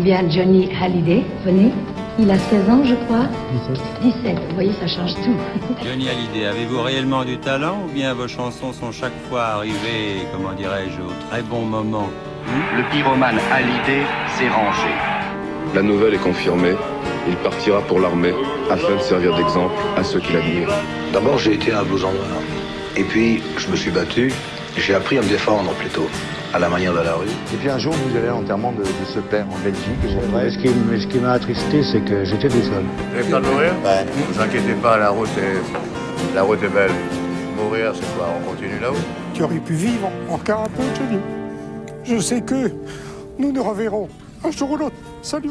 Eh bien, Johnny Hallyday, venez. Il a 16 ans, je crois. 17. 17, vous voyez, ça change tout. Johnny Hallyday, avez-vous réellement du talent ou bien vos chansons sont chaque fois arrivées, comment dirais-je, au très bon moment? Le pyromane Hallyday s'est rangé. La nouvelle est confirmée. Il partira pour l'armée afin de servir d'exemple à ceux qui l'admirent. D'abord, j'ai été un blouson noir. Et puis, je me suis battu. J'ai appris à me défendre plutôt, à la manière de la rue. Et puis un jour, vous allez à l'enterrement de, de, ce père en Belgique. Ouais, ce qui, ce qui m'a attristé, c'est que j'étais tout seul. Vous avez peur de mourir? Ouais. Ne vous inquiétez pas, la route est, la route est belle. Mourir, c'est quoi? On continue là-haut? Tu aurais pu vivre encore un peu, Johnny. Je sais que nous nous reverrons un jour ou l'autre. Salut,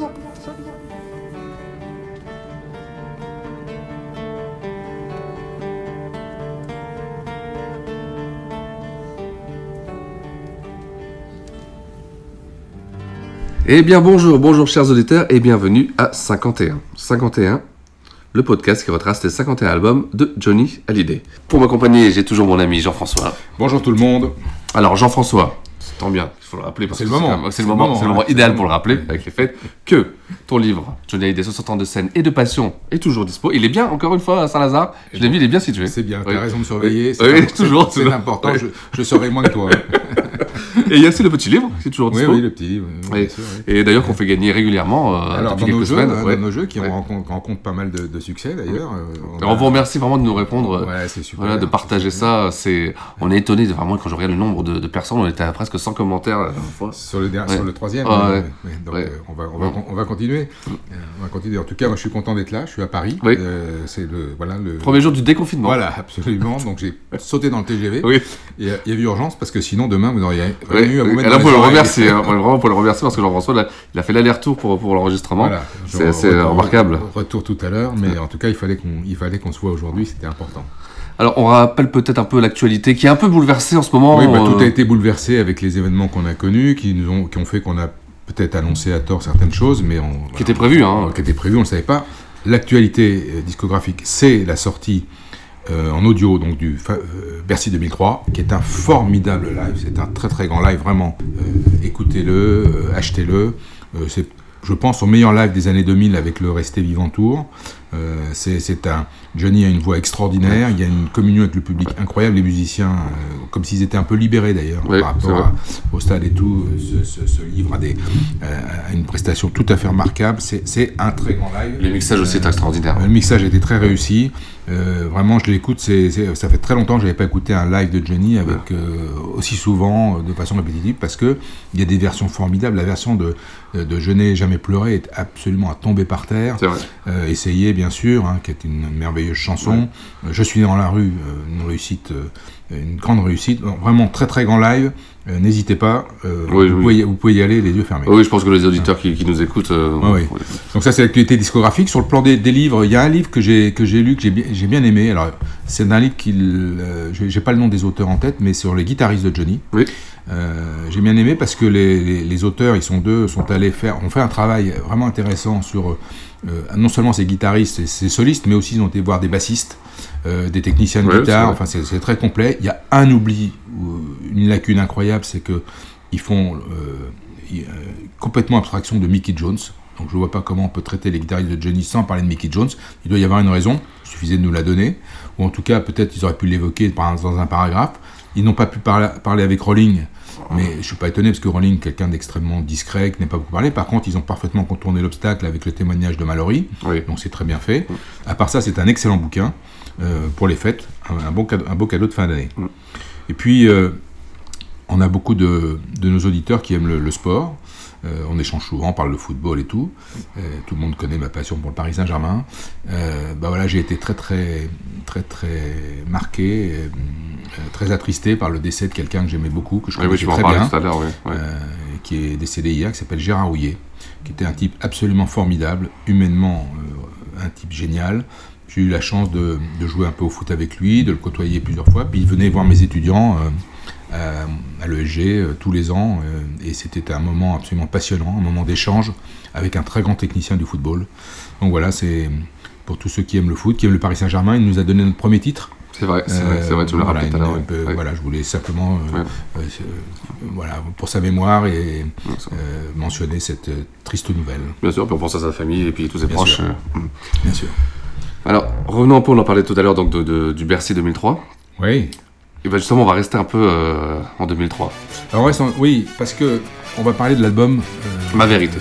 Eh bien bonjour, bonjour chers auditeurs et bienvenue à 51. 51, le podcast qui retrace les 51 albums de Johnny Hallyday. Pour m'accompagner, j'ai toujours mon ami Jean-François. Bonjour tout le monde. Alors Jean-François, tant bien, il faut le rappeler parce C'est que le moment. C'est le moment, c'est le moment idéal pour le rappeler avec les fêtes que ton livre Johnny Hallyday 60 ans de scène et de passion est toujours dispo. Il est bien encore une fois à Saint-Lazare. Je l'ai vu, il est bien situé. C'est bien, Oui. t'as raison de surveiller. Oui, c'est toujours, C'est important, je, saurai moins que toi. Et il y a aussi le petit livre qui est toujours oui, dispo. oui, le petit livre. oui, Et, bien sûr, oui. et d'ailleurs qu'on fait gagner régulièrement euh, Alors, depuis dans quelques semaines. hein, ouais. dans nos jeux qui Ouais. rencontrent, pas mal de, de succès d'ailleurs. euh, on a- vous remercie vraiment de nous répondre. euh, Ouais, c'est super. Voilà, de partager c'est ça, c'est, on est étonné vraiment quand je regarde le nombre de, de personnes, on était à presque 100 commentaires la dernière fois. Sur le, dernier- Ouais. sur le troisième. Donc, on, va, on, va, on va continuer. Euh, on va continuer. En tout cas, moi, je suis content d'être là. Je suis à Paris. Oui. Euh, c'est le voilà le. Premier jour du déconfinement. Voilà, absolument. Donc j'ai sauté dans le TGV. Oui. Il y avait urgence parce que sinon demain vous n'auriez Mettre Et là, pour le remercier, hein, vraiment pour le remercier parce que Jean-François, là, il a fait l'aller-retour pour, pour l'enregistrement. Voilà. C'est c'est retour- remarquable. Retour tout à l'heure, mais en tout cas, il fallait qu'on qu'on se voit aujourd'hui, c'était important. Alors, on rappelle peut-être un peu l'actualité qui est un peu bouleversée en ce moment. oui, bah, tout euh, a été bouleversé avec les événements qu'on a connus, qui nous ont, qui ont fait qu'on a peut-être annoncé à tort certaines choses, mais on, Qui étaient prévues, hein. qui étaient prévues, on ne le savait pas. L'actualité euh, discographique, c'est la sortie euh, en audio donc du euh, Bercy 2003, qui est un formidable live. C'est un très très grand live, vraiment. Euh, Écoutez-le, achetez-le. C'est, je pense, au meilleur live des années 2000 avec le Resté Vivant Tour. Euh, c'est, un Johnny a une voix extraordinaire. Il y a une communion avec le public incroyable. Les musiciens, euh, comme s'ils étaient un peu libérés d'ailleurs par rapport à- au stade et tout, euh, à, des, euh, une prestation tout à fait remarquable. C'est, un très grand live. Les mixages aussi est extraordinaire. le mixage était très réussi. Vraiment, je l'écoute. Ça fait très longtemps que je n'avais pas écouté un live de Johnny avec aussi souvent, de façon répétitive, parce que il y a des versions formidables. La version de, de Je n'ai jamais pleuré est absolument à tomber par terre. Essayez, bien sûr, hein, qui est une merveilleuse chanson. Euh, Je suis dans la rue, euh, une réussite, euh, une grande réussite. Bon, vraiment très très grand live. N'hésitez pas. Oui, vous, oui. Pouvez, y- vous pouvez y aller les yeux fermés. Oui, je pense que les auditeurs qui, qui nous écoutent. oui. Donc ça c'est l'actualité discographique. Sur le plan des, des livres, il y a un livre que j'ai lu que j'ai bien aimé. Alors c'est un livre qui j'ai pas le nom des auteurs en tête, mais sur les guitaristes de Johnny. Oui. Euh, j'ai bien aimé parce que les, les- les auteurs, ils sont deux, sont allés faire, ont fait un travail vraiment intéressant sur non seulement ces guitaristes et ces solistes, mais aussi ils ont été voir des bassistes, euh, des techniciens de Ouais, c'est guitare. Enfin, c'est c'est très complet. Il y a un oubli, ou une lacune incroyable, c'est que ils font euh, euh, complètement abstraction de Mickey Jones. Donc je vois pas comment on peut traiter les guitaristes de Johnny sans parler de Mickey Jones. Il doit y avoir une raison. Il suffisait de nous la donner, ou en tout cas peut-être ils auraient pu l'évoquer dans un paragraphe. Ils n'ont pas pu parler, avec Rowling, mais je suis pas étonné parce que Rowling, est quelqu'un d'extrêmement discret, qui n'est pas beaucoup parlé. Par contre, ils ont parfaitement contourné l'obstacle avec le témoignage de Mallory, Oui. donc c'est très bien fait. À part ça, c'est un excellent bouquin euh, pour les fêtes, un, un bon cadeau, un beau cadeau de fin d'année. Et puis, euh, on a beaucoup de, de nos auditeurs qui aiment le, le sport. Euh, on échange souvent, on parle de football et tout. Euh, tout le monde connaît ma passion pour le Paris Saint-Germain. Euh, bah voilà, j'ai été très très très très marqué, très attristé par le décès de quelqu'un que j'aimais beaucoup, que je Oui, oui, connaissais m'en très bien tout à oui. oui. euh, qui est décédé hier, qui s'appelle Gérard Rouillet, qui était un type absolument formidable, humainement euh, un type génial. J'ai eu la chance de, de jouer un peu au foot avec lui, de le côtoyer plusieurs fois, puis il venait voir mes étudiants euh, à, à l'ESG euh, tous les ans, euh, et c'était un moment absolument passionnant, un moment d'échange avec un très grand technicien du football. Donc voilà, c'est pour tous ceux qui aiment le foot, qui aiment le Paris Saint-Germain, il nous a donné notre premier titre. C'est vrai, c'est vrai, tu me l'as rappelé tout à l'heure, Ouais. voilà, je voulais simplement, euh, Ouais. euh, euh, voilà, pour sa mémoire et euh, mentionner cette euh, triste nouvelle. Bien sûr, puis on pense à sa famille et puis tous ses Bien proches. sûr. euh, mm. Bien sûr. Alors, revenons un peu, on en parlait tout à l'heure donc de, de- du Bercy 2003. Oui. Et ben justement, on va rester un peu euh, en 2003. Alors, on reste en- oui, parce que on va parler de l'album. euh, Ma vérité.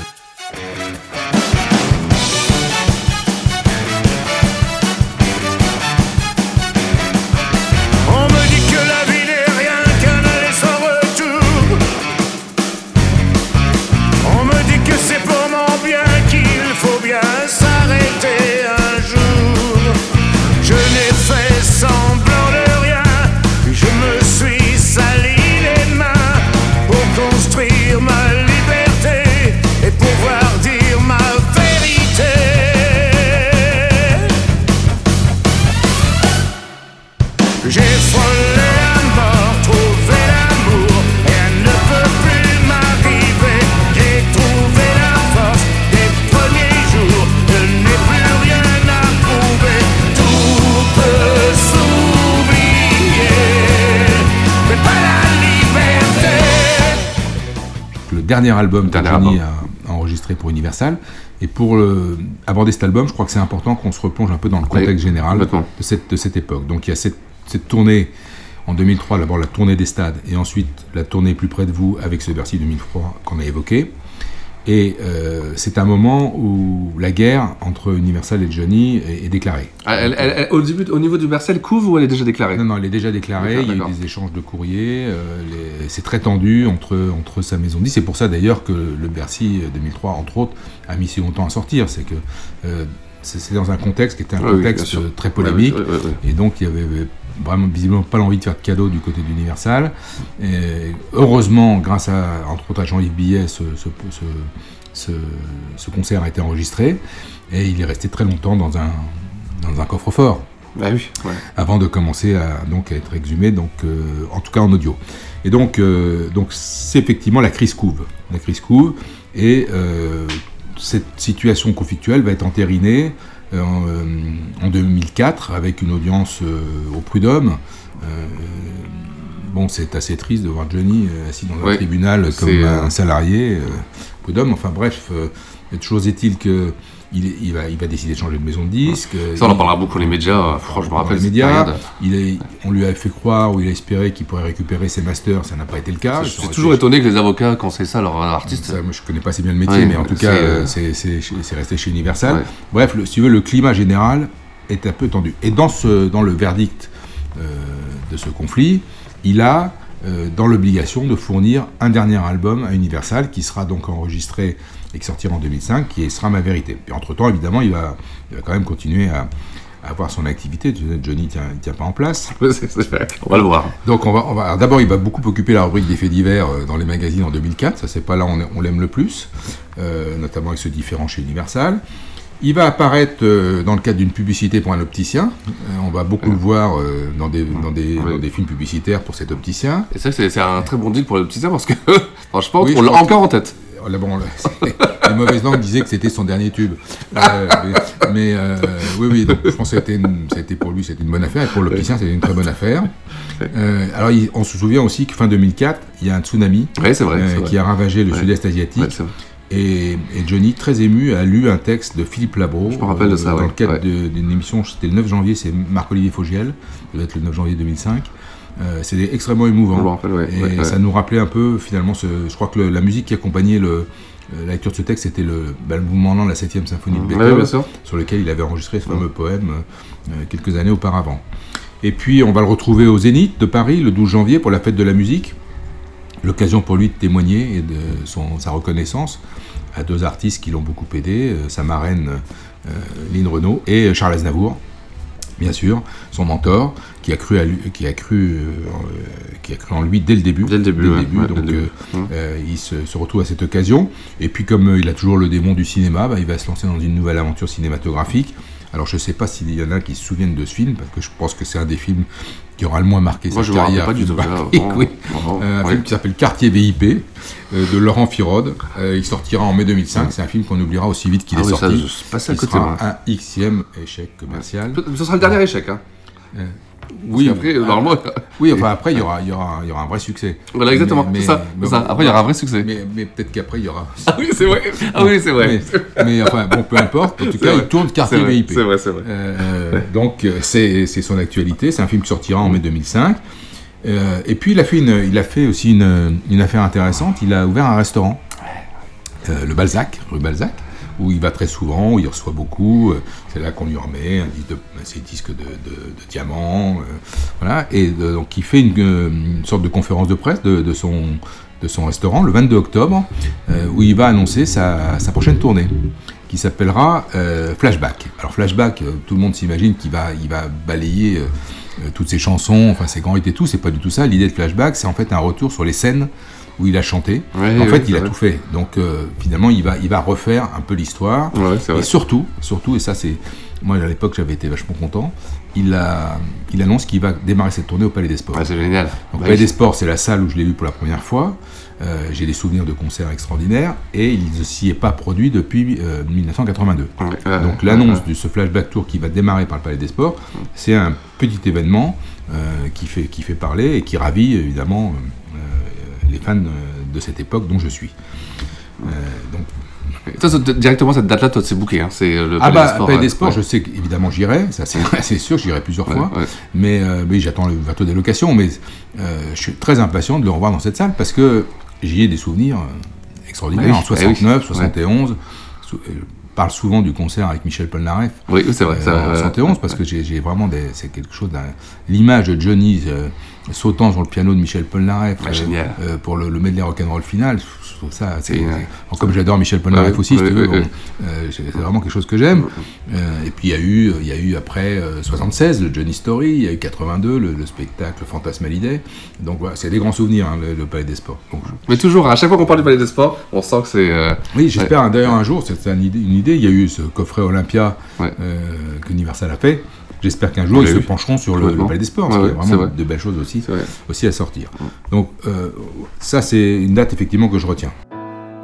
Dernier album que Johnny a enregistré pour Universal. Et pour aborder cet album, je crois que c'est important qu'on se replonge un peu dans le contexte Oui, général complètement. de cette, de cette époque. Donc il y a cette, cette tournée en 2003, d'abord la tournée des stades, et ensuite la tournée plus près de vous avec ce Bercy 2003 qu'on a évoqué. Et euh, c'est un moment où la guerre entre Universal et Johnny est, est déclarée. Ah, elle- elle- elle- au, début, au niveau du Bercy, elle couvre ou elle est déjà déclarée? Non, non, elle est déjà déclarée. Il y a eu des échanges de courriers. euh, les- c'est très tendu entre, entre sa maison de disques. C'est pour ça d'ailleurs que le Bercy euh, 2003, entre autres, a mis si longtemps à sortir. C'est que euh, c'est dans un contexte qui était un Oui, oui, bien contexte euh, très polémique. Et donc, il y avait euh, vraiment visiblement pas l'envie de faire de cadeaux du côté d'Universal. Et heureusement, grâce à, entre autres, à Jean-Yves Billet, ce, ce, ce, ce- ce concert a été enregistré. Et il est resté très longtemps dans un, dans un coffre-fort Bah oui, ouais. avant de commencer à, donc, à être exhumé, donc, euh, en tout cas en audio. Et donc, euh, donc c'est effectivement la crise couve. La crise couve, et euh, cette situation conflictuelle va être entérinée en, euh, en 2004 avec une audience euh, au Prud'homme. Euh, bon, c'est assez triste de voir Johnny euh, assis dans un Ouais, tribunal c'est, comme euh, un salarié. euh, Prud'homme, enfin bref, euh, toujours est-il que il, va, il va décider de changer de maison de disque. Ça, on en parlera beaucoup les médias. euh, Franchement, je me dans rappelle les médias. période. Il est, on lui a fait croire ou il a espéré qu'il pourrait récupérer ses masters, ça n'a pas été le cas. Je Ça suis toujours été- étonné que les avocats conseillent ça à leurs artistes. Ça, moi, je connais pas assez bien le métier, Ouais, mais en tout c'est, cas, euh, euh, c'est c'est- c'est resté chez Universal. Ouais. Bref, le, si tu veux, le climat général est un peu tendu. Et dans, ce, dans le verdict euh, de ce conflit, il a euh, dans l'obligation de fournir un dernier album à Universal qui sera donc enregistré et qui sortira en 2005, qui sera Ma Vérité. Et entre-temps, évidemment, il va, il va quand même continuer à, à avoir son activité. Johnny ne tient, pas en place. On va le voir. Donc on va, on va alors d'abord il va beaucoup occuper la rubrique des faits divers euh, dans les magazines en 2004, ça c'est pas là où on, on l'aime le plus, euh, notamment avec ce différent chez Universal. Il va apparaître euh, dans le cadre d'une publicité pour un opticien. Euh, on va beaucoup le voir euh, dans, des, dans, des, dans des films publicitaires pour cet opticien. Et ça, c'est un très bon deal pour petit parce que, franchement, Oui, on l'a encore en tête. Là, bon, les mauvaises langues disaient que c'était son dernier tube. Euh, mais mais, euh, oui, oui, donc je pense que c'était une- c'était pour lui c'était une bonne affaire et pour l'opticien c'était une très bonne affaire. Euh, alors il- on se souvient aussi que fin 2004, il y a un tsunami Ouais, c'est vrai, c'est vrai. qui a ravagé le Ouais. sud-est asiatique. Ouais, c'est vrai. et, et Johnny, très ému, a lu un texte de Philippe Labro. Je me rappelle de ça, Dans le cadre de- d'une émission, c'était le 9 janvier, c'est Marc-Olivier Fogiel, ça doit être le 9 janvier 2005. Euh, c'était extrêmement émouvant. Rappelle, ouais, et ouais, ouais. ça nous rappelait un peu, finalement, ce, je crois que le- la musique qui accompagnait le, euh, la lecture de ce texte, c'était le, bah, le mouvement lent de la 7 symphonie de Beethoven, sur lequel il avait enregistré ce fameux poème euh, quelques années auparavant. Et puis, on va le retrouver au Zénith de Paris le 12 janvier pour la fête de la musique. L'occasion pour lui de témoigner et de son, sa reconnaissance à deux artistes qui l'ont beaucoup aidé, euh, sa marraine Lynn Renault et Charles Aznavour, bien sûr, son mentor, qui a cru, à lui, qui a cru, euh, euh, qui a cru en lui dès le début. Dès le début, ouais, ouais, dès donc début. euh, il se, se retrouve à cette occasion. Et puis comme euh, il a toujours le démon du cinéma, bah, il va se lancer dans une nouvelle aventure cinématographique. Alors je ne sais pas s'il y en a qui se souviennent de ce film, parce que je pense que c'est un des films qui aura le moins marqué Moi, sa je carrière. pas du tout, oui. Euh, un oui. film qui s'appelle Quartier VIP, euh, de Laurent Firode. Euh, il sortira en mai 2005. C'est un film qu'on oubliera aussi vite qu'il Ah est oui, ça, sorti. je Il côté, sera un xème échec commercial. Ce sera le dernier échec. Hein. Oui, après, euh, normalement. Oui, enfin après, il y aura, y aura, y aura un vrai succès. Voilà, exactement, ça, ça. Après, il y aura un vrai succès. Mais, mais peut-être qu'après, il y aura. Ah oui, c'est vrai. Ah oui, c'est vrai. Mais, mais enfin, bon, peu importe. En tout cas, vrai. il tourne quartier VIP. c'est vrai, c'est vrai. Euh, Donc, euh, c'est son actualité. C'est un film qui sortira en mai 2005. Euh, et puis, il a fait, une, il a fait aussi une, une affaire intéressante. Il a ouvert un restaurant, le Balzac, rue Balzac, où il va très souvent, où il reçoit beaucoup. Euh, C'est là qu'on lui remet un ses disques de, de, diamants. euh, voilà. Et euh, donc, il fait une, sorte de conférence de presse de, son, restaurant le 22 octobre, où il va annoncer sa, prochaine tournée qui s'appellera Flashback. Alors Flashback, tout le monde s'imagine qu'il va, va balayer toutes ses chansons, enfin ses grands hits et tout, c'est pas du tout ça. L'idée de Flashback, c'est en fait un retour sur les scènes où il a chanté. Ouais, en fait, il a vrai. tout fait. Donc euh, finalement, il va, il va refaire un peu l'histoire. Et surtout, surtout, et ça c'est, moi à l'époque j'avais été vachement content, il, a, il annonce qu'il va démarrer cette tournée au Palais des Sports. Ah, c'est génial. Donc, Bah Palais oui. des Sports, c'est la salle où je l'ai vu pour la première fois. Euh, J'ai des souvenirs de concerts extraordinaires et il ne s'y est pas produit depuis euh, 1982. ouais, Donc l'annonce ouais. de ce flashback tour qui va démarrer par le Palais des Sports, c'est un petit événement euh, qui, fait, qui fait parler et qui ravit évidemment euh, euh, les fans euh, de cette époque dont je suis. Euh, donc, directement, cette date-là, toi, c'est booké. Hein. C'est le ah Palais bah, des Sports. Palais des ouais. Sports, Ouais. je sais qu'évidemment j'irai, ça c'est sûr, j'irai plusieurs Ouais, fois. ouais. Mais euh, j'attends le bateau des locations, mais euh, je suis très impatient de le revoir dans cette salle parce que j'y ai des souvenirs euh, extraordinaires. Oui, en 69, eh oui, 71, sou- euh, je parle souvent du concert avec Michel Polnareff. Oui, c'est vrai, en ouais, 71, ouais, parce que j'ai vraiment des, c'est quelque chose. L'image de Johnny euh, sautant sur le piano de Michel Polnareff Ah, euh, pour le, le medley rock'n'roll final, je trouve ça. c'est- comme j'adore Michel Polnareff ouais, aussi, si tu veux, ouais, bon, euh, c'est vraiment quelque chose que j'aime. Euh, et puis il y a eu, il y a eu après euh, 76 le Johnny Story, il y a eu 82 le, le spectacle Fantasme Hallyday. Donc voilà, c'est des grands souvenirs hein, le, le Palais des Sports. Donc, je- Mais toujours, à chaque fois qu'on parle du Palais des Sports, on sent que c'est. oui, j'espère d'ailleurs un jour, c'est une idée, une idée, il y a eu ce coffret Olympia qu'Universal a fait. J'espère qu'un jour On ils l'a se pencheront sur le, le. Palais des Sports, Ouais, parce qu'il y a vraiment vrai. de belles choses aussi, aussi à sortir. Donc euh, ça c'est une date effectivement que je retiens.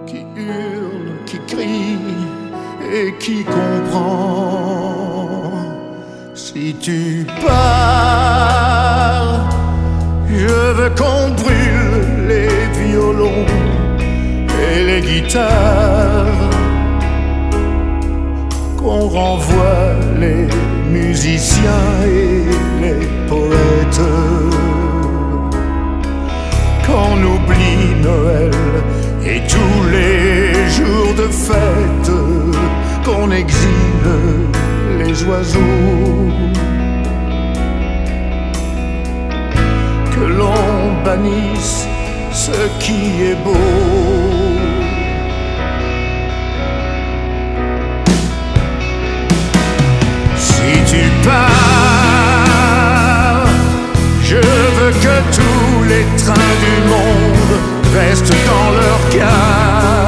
qui hurle, qui crie et qui comprend. Si tu pars, je veux qu'on brûle les violons et les guitares, qu'on renvoie les musiciens et les poètes qu'on oublie Noël et tous les jours de fête, qu'on exile les oiseaux, que l'on bannisse ce qui est beau. Tu pars, je veux que tous les trains du monde restent dans leur gare.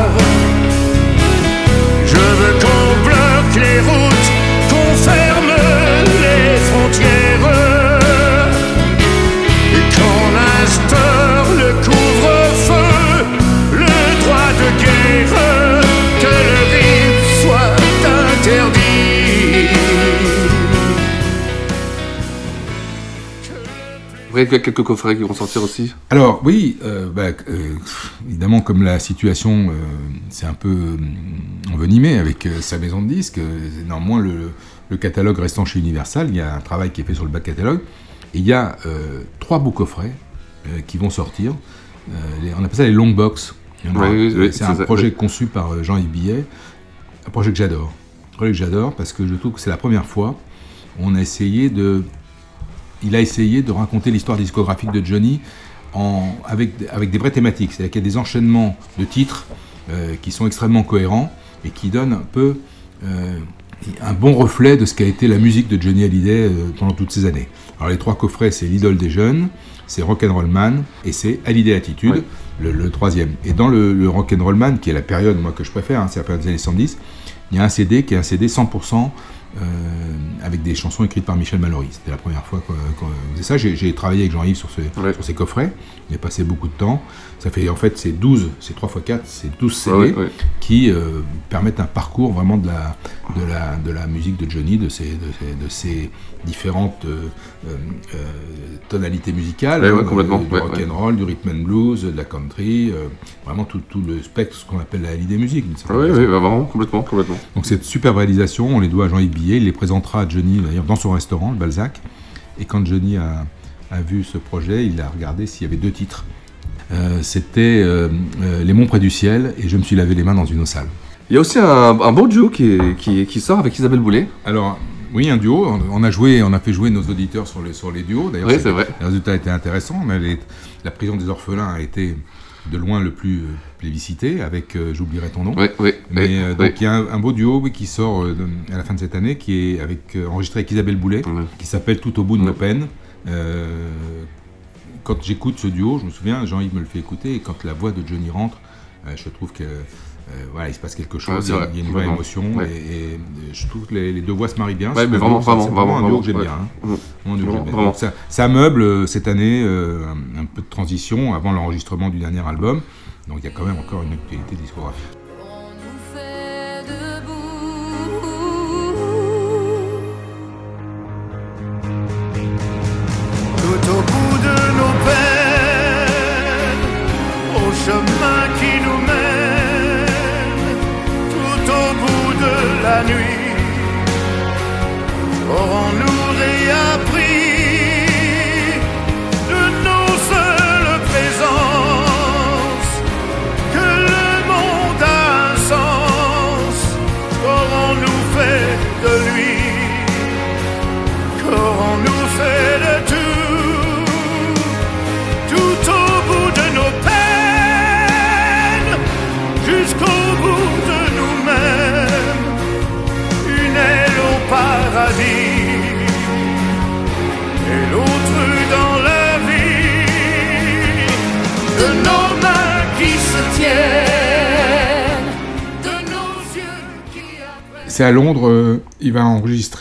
A quelques coffrets qui vont sortir aussi Alors oui, euh, bah, euh, évidemment comme la situation euh, s'est un peu euh, envenimée avec euh, sa maison de disques, euh, néanmoins le, le catalogue restant chez Universal, il y a un travail qui est fait sur le back catalogue, et il y a euh, trois beaux coffrets euh, qui vont sortir. Euh, les- on appelle ça les long box. Oui, oui, oui, c'est c'est un ça, projet oui. conçu par euh, Jean-Yves Billet, un projet que j'adore. Un projet que j'adore parce que je trouve que c'est la première fois on a essayé de il a essayé de raconter l'histoire discographique de Johnny en, avec, avec des vraies thématiques. C'est-à-dire qu'il y a des enchaînements de titres euh, qui sont extrêmement cohérents et qui donnent un peu euh, un bon reflet de ce qu'a été la musique de Johnny Hallyday euh, pendant toutes ces années. Alors les trois coffrets, c'est l'idole des jeunes, c'est Rock'n'Roll Man et c'est Hallyday Attitude, Ouais. le, le troisième. Et dans le, le Rock'n'Roll Man, qui est la période moi que je préfère, hein, c'est la période des années 70, il y a un CD qui est un CD 100% euh, avec des chansons écrites par Michel Mallory. C'était la première fois qu'on faisait ça. J'ai travaillé avec Jean-Yves sur, ce- sur ces coffrets. J'ai passé beaucoup de temps. Ça fait en fait c'est 12, c'est 3 x 4, c'est 12 CD Ouais, ouais. qui euh, permettent un parcours vraiment de la, de la, de la musique de Johnny, de ses, de ses, de ses différentes euh, euh, euh, tonalités musicales, Ouais, ouais, complètement, du rock and roll, du rhythm and blues, de la country, vraiment tout, tout le spectre, ce qu'on appelle la d'une certaine Oui, bah, vraiment, complètement, complètement. Donc cette superbe réalisation, on les doit à Jean-Yves Billet, il les présentera à Johnny d'ailleurs dans son restaurant, le Balzac. Et quand Johnny a, a vu ce projet, il a regardé s'il y avait deux titres. Euh, C'était euh, euh, Les Monts près du ciel et Je me suis lavé les mains dans une eau sale. Il y a aussi un, un beau duo qui, est- qui, qui sort avec Isabelle Boulet. Alors, oui, un duo. On- On a joué, on a fait jouer nos auditeurs sur les, sur les duos. D'ailleurs, Oui, c'est vrai. Les résultats étaient intéressants, mais les- la prison des orphelins a été de loin le plus euh, plébiscité avec euh, J'oublierai ton nom. Oui, oui, Mais oui, euh, donc il y a un, un beau duo qui sort euh, à la fin de cette année, qui est avec, enregistré avec Isabelle Boulet, qui s'appelle Tout au bout de nos peines. Quand j'écoute ce duo, je me souviens, Jean-Yves me le fait écouter, et quand la voix de Johnny rentre, je trouve que euh, voilà, il se passe quelque chose, il y a une vraie émotion, Ouais. et, et je trouve que les, les deux voix se marient bien. Ouais, C'est mais vraiment, vraiment, vraiment un duo que j'aime ouais. bien. hein. Vraiment duo que Vraiment, j'aime bien. Donc ça, ça meuble euh, cette année euh, un, un peu de transition avant l'enregistrement du dernier album, donc il y a quand même encore une actualité discographique.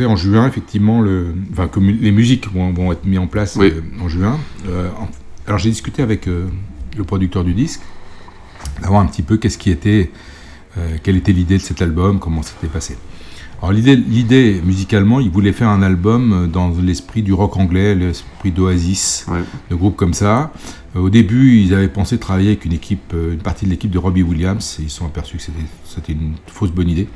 En juin, effectivement, le, enfin, les musiques vont, vont être mises en place Oui. euh, en juin. Euh, en- alors j'ai discuté avec euh, le producteur du disque, d'avoir un petit peu qu'est-ce qui était, quelle était l'idée de cet album, comment c'était passé. Alors l'idée, musicalement, il voulait faire un album dans l'esprit du rock anglais, l'esprit d'Oasis, de groupes comme ça. Au début, ils avaient pensé travailler avec une équipe, une partie de l'équipe de Robbie Williams, et ils se sont aperçus que c'était une fausse bonne idée.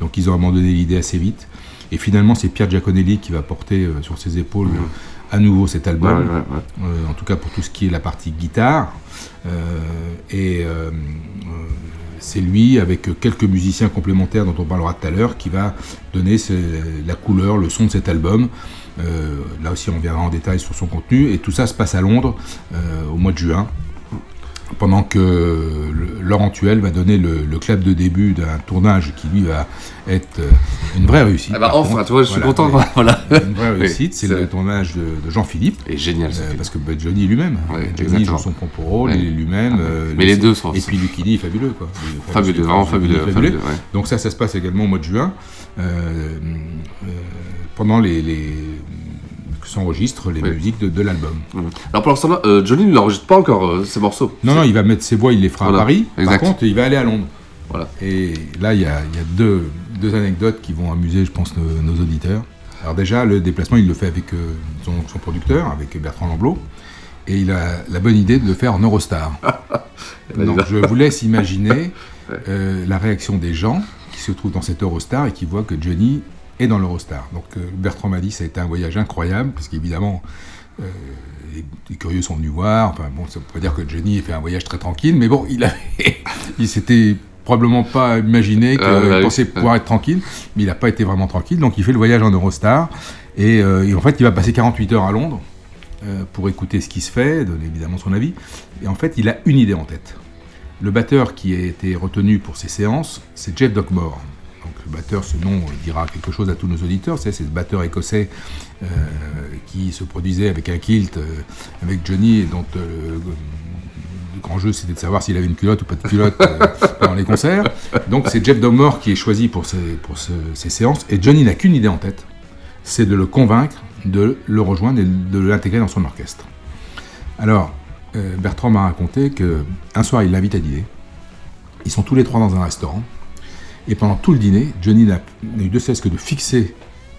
Donc ils ont abandonné l'idée assez vite. Et finalement, c'est Pierre Giaconelli qui va porter euh, sur ses épaules à nouveau cet album. Ouais, ouais, ouais. Euh, en tout cas pour tout ce qui est la partie guitare. Euh, et euh, c'est lui, avec quelques musiciens complémentaires dont on parlera tout à l'heure, qui va donner ce- la couleur, le son de cet album. Là aussi, on verra en détail sur son contenu. Et tout ça se passe à Londres au mois de juin pendant que Laurent Tuel va donner le, le clap de début d'un tournage qui lui va être euh, une vraie réussite. Ah bah, enfin, tu vois, je suis content, voilà. Une vraie réussite, c'est c'est- le tournage de, de Jean-Philippe. Et génial, Euh, parce que bah, Johnny lui-même. Ouais, Johnny joue son propre rôle, Ouais. il est lui-même. Ah euh, Mais le- les deux sont- Et puis Lucchini est fabuleux, quoi. Est Fabuleux, vraiment fabuleux, fabuleux, ouais. Donc ça, ça se passe également au mois de juin. euh, euh, pendant les, s'enregistrent les Oui. musiques de, de l'album. Alors pour l'instant, euh, Johnny ne n'enregistre pas encore euh, ses morceaux. Non, non, il va mettre ses voix, il les fera Voilà, à Paris. exact. Par contre, il va aller à Londres. Voilà. Et là, il y a, il y a deux, deux anecdotes qui vont amuser, je pense, nos, nos auditeurs. Alors déjà, le déplacement, il le fait avec euh, son, son producteur, avec Bertrand Lamblot. Et il a la bonne idée de le faire en Eurostar. Donc je vous laisse imaginer euh, la réaction des gens qui se trouvent dans cette Eurostar et qui voient que Johnny est dans l'Eurostar. Donc euh, Bertrand m'a dit ça a été un voyage incroyable, parce qu'évidemment, euh, les, les curieux sont venus voir. Enfin bon, ça peut dire que Johnny a fait un voyage très tranquille, mais bon, il avait, il s'était probablement pas imaginé qu'il Ah, bah oui, pensait pouvoir être tranquille, mais il n'a pas été vraiment tranquille. Donc il fait le voyage en Eurostar et, euh, et en fait il va passer 48 heures à Londres euh, pour écouter ce qui se fait, donner évidemment son avis. Et en fait, il a une idée en tête. Le batteur qui a été retenu pour ces séances, c'est Jeff Dockmore. Le batteur, ce nom dira quelque chose à tous nos auditeurs. C'est ce batteur écossais euh, qui se produisait avec un kilt, euh, avec Johnny, et dont euh, le grand jeu, c'était de savoir s'il avait une culotte ou pas de culotte pendant les concerts. Donc c'est Jeff Dogmore qui est choisi pour, ces, séances. Et Johnny n'a qu'une idée en tête, c'est de le convaincre de le rejoindre et de l'intégrer dans son orchestre. Alors, Bertrand m'a raconté que un soir, il l'invite à dîner. Ils sont tous les trois dans un restaurant. Et pendant tout le dîner, Johnny n'a eu de cesse que de fixer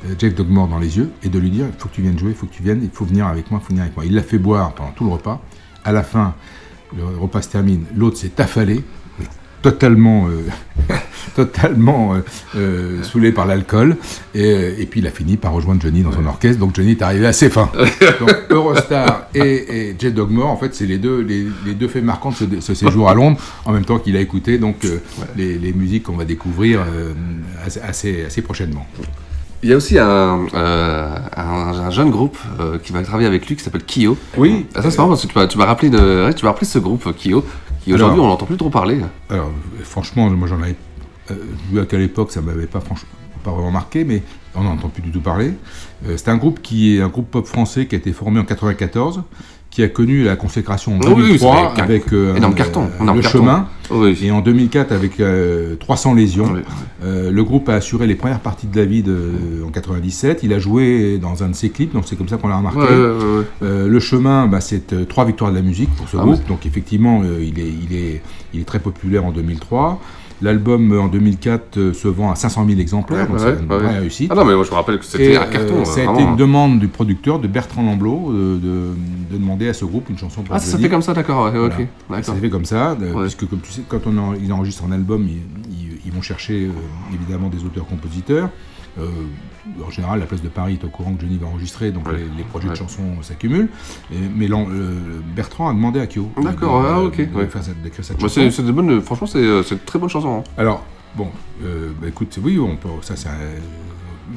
euh, Jeff Dogmore dans les yeux et de lui dire il faut que tu viennes jouer, il faut que tu viennes, il faut venir avec moi, il faut venir avec moi. Il l'a fait boire pendant tout le repas. À la fin, le repas se termine, l'autre s'est affalé, totalement, euh, totalement euh, euh, saoulé par l'alcool. Et, et puis il a fini par rejoindre Johnny dans son orchestre. Donc Johnny est arrivé à ses fins. Donc Eurostar et, et Jeff Dogmore, en fait, c'est les deux, les, les deux faits marquants de ce, ce séjour à Londres, en même temps qu'il a écouté donc les, les musiques qu'on va découvrir assez, assez, prochainement. Il y a aussi un, euh, un, un jeune groupe euh, qui va travailler avec lui qui s'appelle Kyo. Oui. Ah, ça c'est marrant parce que tu m'as- rappelé de, ouais, tu m'as rappelé ce groupe Kyo qui aujourd'hui on n'entend plus trop parler. Alors, franchement, moi j'en avais euh, vu à quelle époque, ça m'avait pas franchement pas vraiment marqué, mais on n'en entend plus du tout parler. Euh, c'est un groupe qui est un groupe pop français qui a été formé en 94, qui a connu la consécration en Oh oui, 2003 c'est un avec euh, énorme euh, carton, énorme le carton. chemin, Oui. et en 2004 avec euh, 300 lésions. Euh, le groupe a assuré les premières parties de la vie de, en 97. Il a joué dans un de ses clips, donc c'est comme ça qu'on l'a remarqué. Le chemin, bah, c'est trois victoires de la musique pour ce Ah groupe. Donc effectivement, il, est, il, est, il est très populaire en 2003. L'album euh, en 2004 euh, se vend à 500 000 exemplaires, donc c'est une vraie réussite. Ah non, mais moi je me rappelle que c'était un carton. euh, euh, ça a été une demande du producteur, de Bertrand Lamblot, de, de demander à ce groupe une chanson pour Ah, ça fait comme ça, d'accord, ok. Ça s'est fait comme ça, puisque comme tu sais, quand on en- il enregistre un album, ils, ils- ils vont chercher évidemment des auteurs-compositeurs. Euh, en général, la place de Paris est au courant que Johnny va enregistrer, donc les, les projets ouais. de chansons s'accumulent. Mais euh, Bertrand a demandé à Kyo D'accord, ah, ok, ouais. d'écrire cette Bah, chanson. c'est bonnes, franchement c'est euh, une très bonne chanson. hein. Alors, bon, euh, bah, écoute, oui, on peut, ça c'est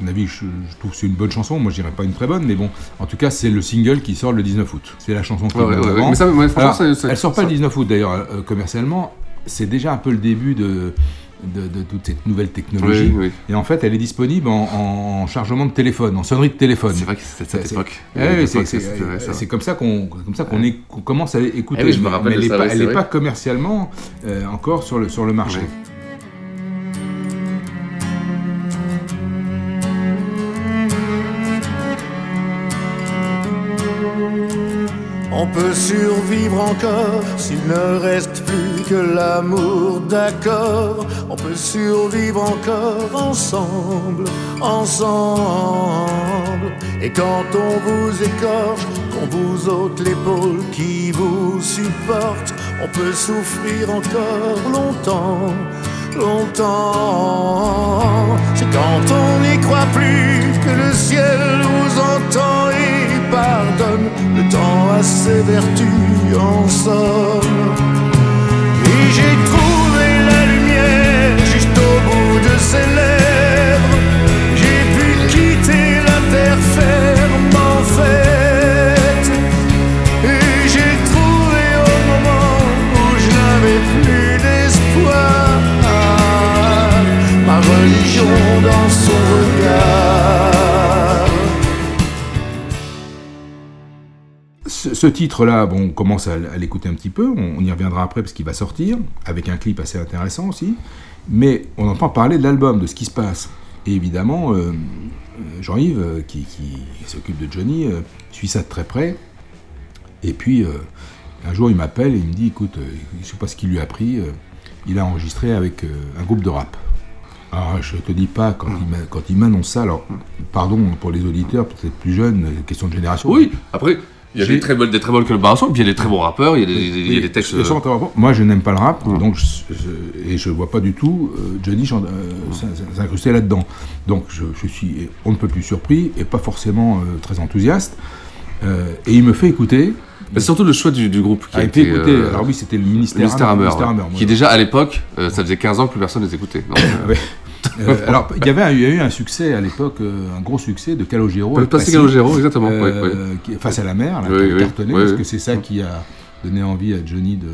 mon avis, je, je trouve que c'est une bonne chanson. Moi, je dirais pas une très bonne, mais bon, en tout cas, c'est le single qui sort le 19 août. C'est la chanson qui Ouais, ouais, ouais, mais ça, ouais, Alors, elle sort pas ça- le 19 août d'ailleurs, euh, commercialement. C'est déjà un peu le début de, de, de toute cette nouvelle technologie. Oui, oui. Et en fait, elle est disponible en, en chargement de téléphone, en sonnerie de téléphone. C'est vrai que c'est cette époque. C'est- comme ça qu'on comme ça qu'on est- qu'on commence à écouter. Eh oui, je me mais- rappelle mais elle n'est elle est pas commercialement euh, encore sur le, sur le marché. On peut survivre encore s'il ne reste plus que l'amour, d'accord. On peut survivre encore ensemble, ensemble. Et quand on vous écorche, qu'on vous ôte l'épaule qui vous supporte, on peut souffrir encore longtemps, longtemps. C'est quand on n'y croit plus que le ciel vous entend et pardonne. Le temps a ses vertus en somme. J'ai pu quitter la terre ferme en fait. Et j'ai trouvé au moment où je n'avais plus d'espoir ma religion dans son regard. Ce, titre-là, bon, on commence à, l'écouter un petit peu, on y reviendra après parce qu'il va sortir, avec un clip assez intéressant aussi, mais on entend parler de l'album, de ce qui se passe. Et évidemment, euh, euh, Jean-Yves, euh, qui, s'occupe de Johnny, suit ça de très près, et puis un jour il m'appelle et il me dit, écoute, je sais pas ce qu'il lui a pris, il a enregistré avec un groupe de rap. Alors, je te dis pas, quand il m'annonce ça, alors, pardon pour les auditeurs, peut-être plus jeunes, question de génération. Oui, après, il y a des très, des très bonnes collaborations, puis il y a des très bons rappeurs, il y a des, il y a des textes. Euh, Moi, je n'aime pas le rap, donc je, je- et je vois pas du tout euh, Johnny euh, s'in- s'incruster là-dedans. Donc, je, je suis on ne peut plus surpris et pas forcément euh, très enthousiaste. Euh, et il me fait écouter. Mais c'est surtout le choix du, du groupe qui a a été été, écouté. Alors oui, c'était le ministère, Hammer, qui déjà à l'époque, ça faisait 15 ans que plus personne les écoutait. euh, alors, il y avait il y a eu un succès à l'époque, euh, un gros succès de Calogero. Passé Passy, Calogero, exactement, euh, ouais, ouais. qui face à la mer, là, Oui, qui oui, cartonné, oui, parce que c'est ça qui a donné envie à Johnny de,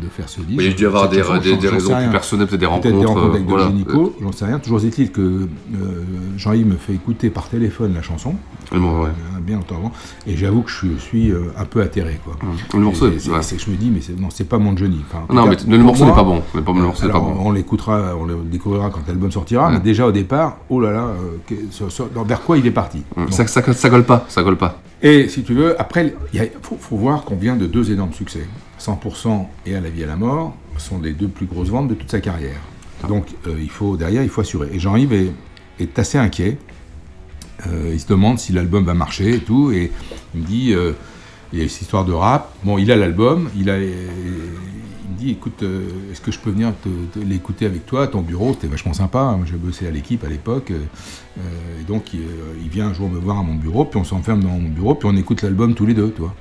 de faire ce. Oui, il y a dû avoir des, des, raisons plus rien. personnelles, peut-être des Peut-être rencontres. des rencontres avec euh, voilà. J'en sais rien. Toujours est-il que euh, Jean-Yves me fait écouter par téléphone la chanson, mot, ouais. euh, bien longtemps avant, et j'avoue que je suis euh, un peu atterré. Quoi. Le morceau, c'est- ouais. que je me dis, mais c'est- non, c'est pas mon Johnny. Enfin, Non, mais le morceau n'est pas bon. Le, morceau pas bon. on l'écoutera, on le découvrira quand l'album sortira, Ouais. mais déjà au départ, oh là là, vers quoi il est parti Bon. Ça, ça, ça colle pas, ça colle pas. Et si tu veux, après, il faut, faut voir qu'on vient de deux énormes succès. 100% et À la vie et à la mort sont les deux plus grosses ventes de toute sa carrière. Donc euh, il faut derrière, il faut assurer. Et Jean-Yves est, est assez inquiet. Euh, il se demande si l'album va marcher et tout. Et il me dit, euh, il y a cette histoire de rap. Bon, il a l'album. Il a, il me dit, écoute, est-ce que je peux venir te, te l'écouter avec toi à ton bureau? C'était vachement sympa. hein. J'ai bossé à l'équipe à l'époque. et donc, il, il vient un jour me voir à mon bureau, puis on s'enferme dans mon bureau, puis on écoute l'album tous les deux, tu vois.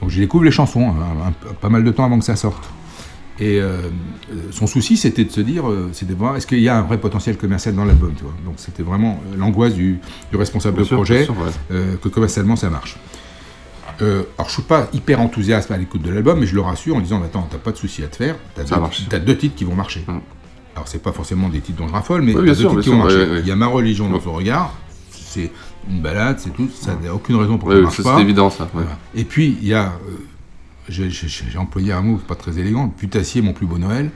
Donc, je découvre les chansons, hein, un- un- pas mal de temps avant que ça sorte. Et euh, son souci, c'était de se dire, euh, c'était de voir, est-ce qu'il y a un vrai potentiel commercial dans l'album, tu vois. Donc, c'était vraiment euh, l'angoisse du, du responsable Bien de sûr, projet, sûr, ouais. euh, que commercialement, ça marche. Alors, je suis pas hyper enthousiaste à l'écoute de l'album, mais je le rassure en disant Attends, t'as pas de souci à te faire, t'as deux, deux titres qui vont marcher. Alors, c'est pas forcément des titres dont je raffole, mais Oui, t'as deux sûr, titres qui vont marcher. ouais, ouais. Il y a ma religion dans son regard, c'est une balade, c'est tout, ça n'a aucune raison pour que Oui, ça marche pas. c'est évident, ça, ouais. Et puis, il y a, euh, j'ai employé un mot pas très élégant, putassier, mon plus beau Noël,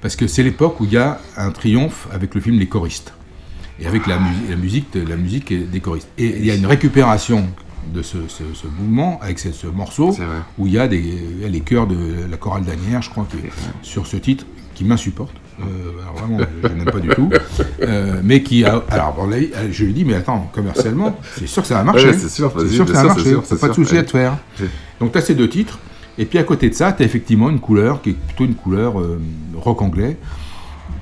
parce que c'est l'époque où il y a un triomphe avec le film Les choristes, et avec la, mu- la musique, la musique des choristes. Et il y a une récupération de ce, ce- ce mouvement avec ce, ce morceau où il y a des, les chœurs de la chorale d'Anière, je crois, qui, sur ce titre qui m'insupporte. Euh, alors vraiment, je n'aime pas du tout. Euh, mais qui a. Alors, bon, là, je lui dis, mais attends, commercialement, c'est sûr que ça va marcher. Ouais, c'est sûr, vas-y, c'est sûr que ça va marcher. sûr, pas de souci à ouais. te faire. Donc, tu as ces deux titres. Et puis, à côté de ça, tu as effectivement une couleur qui est plutôt une couleur euh, rock anglais.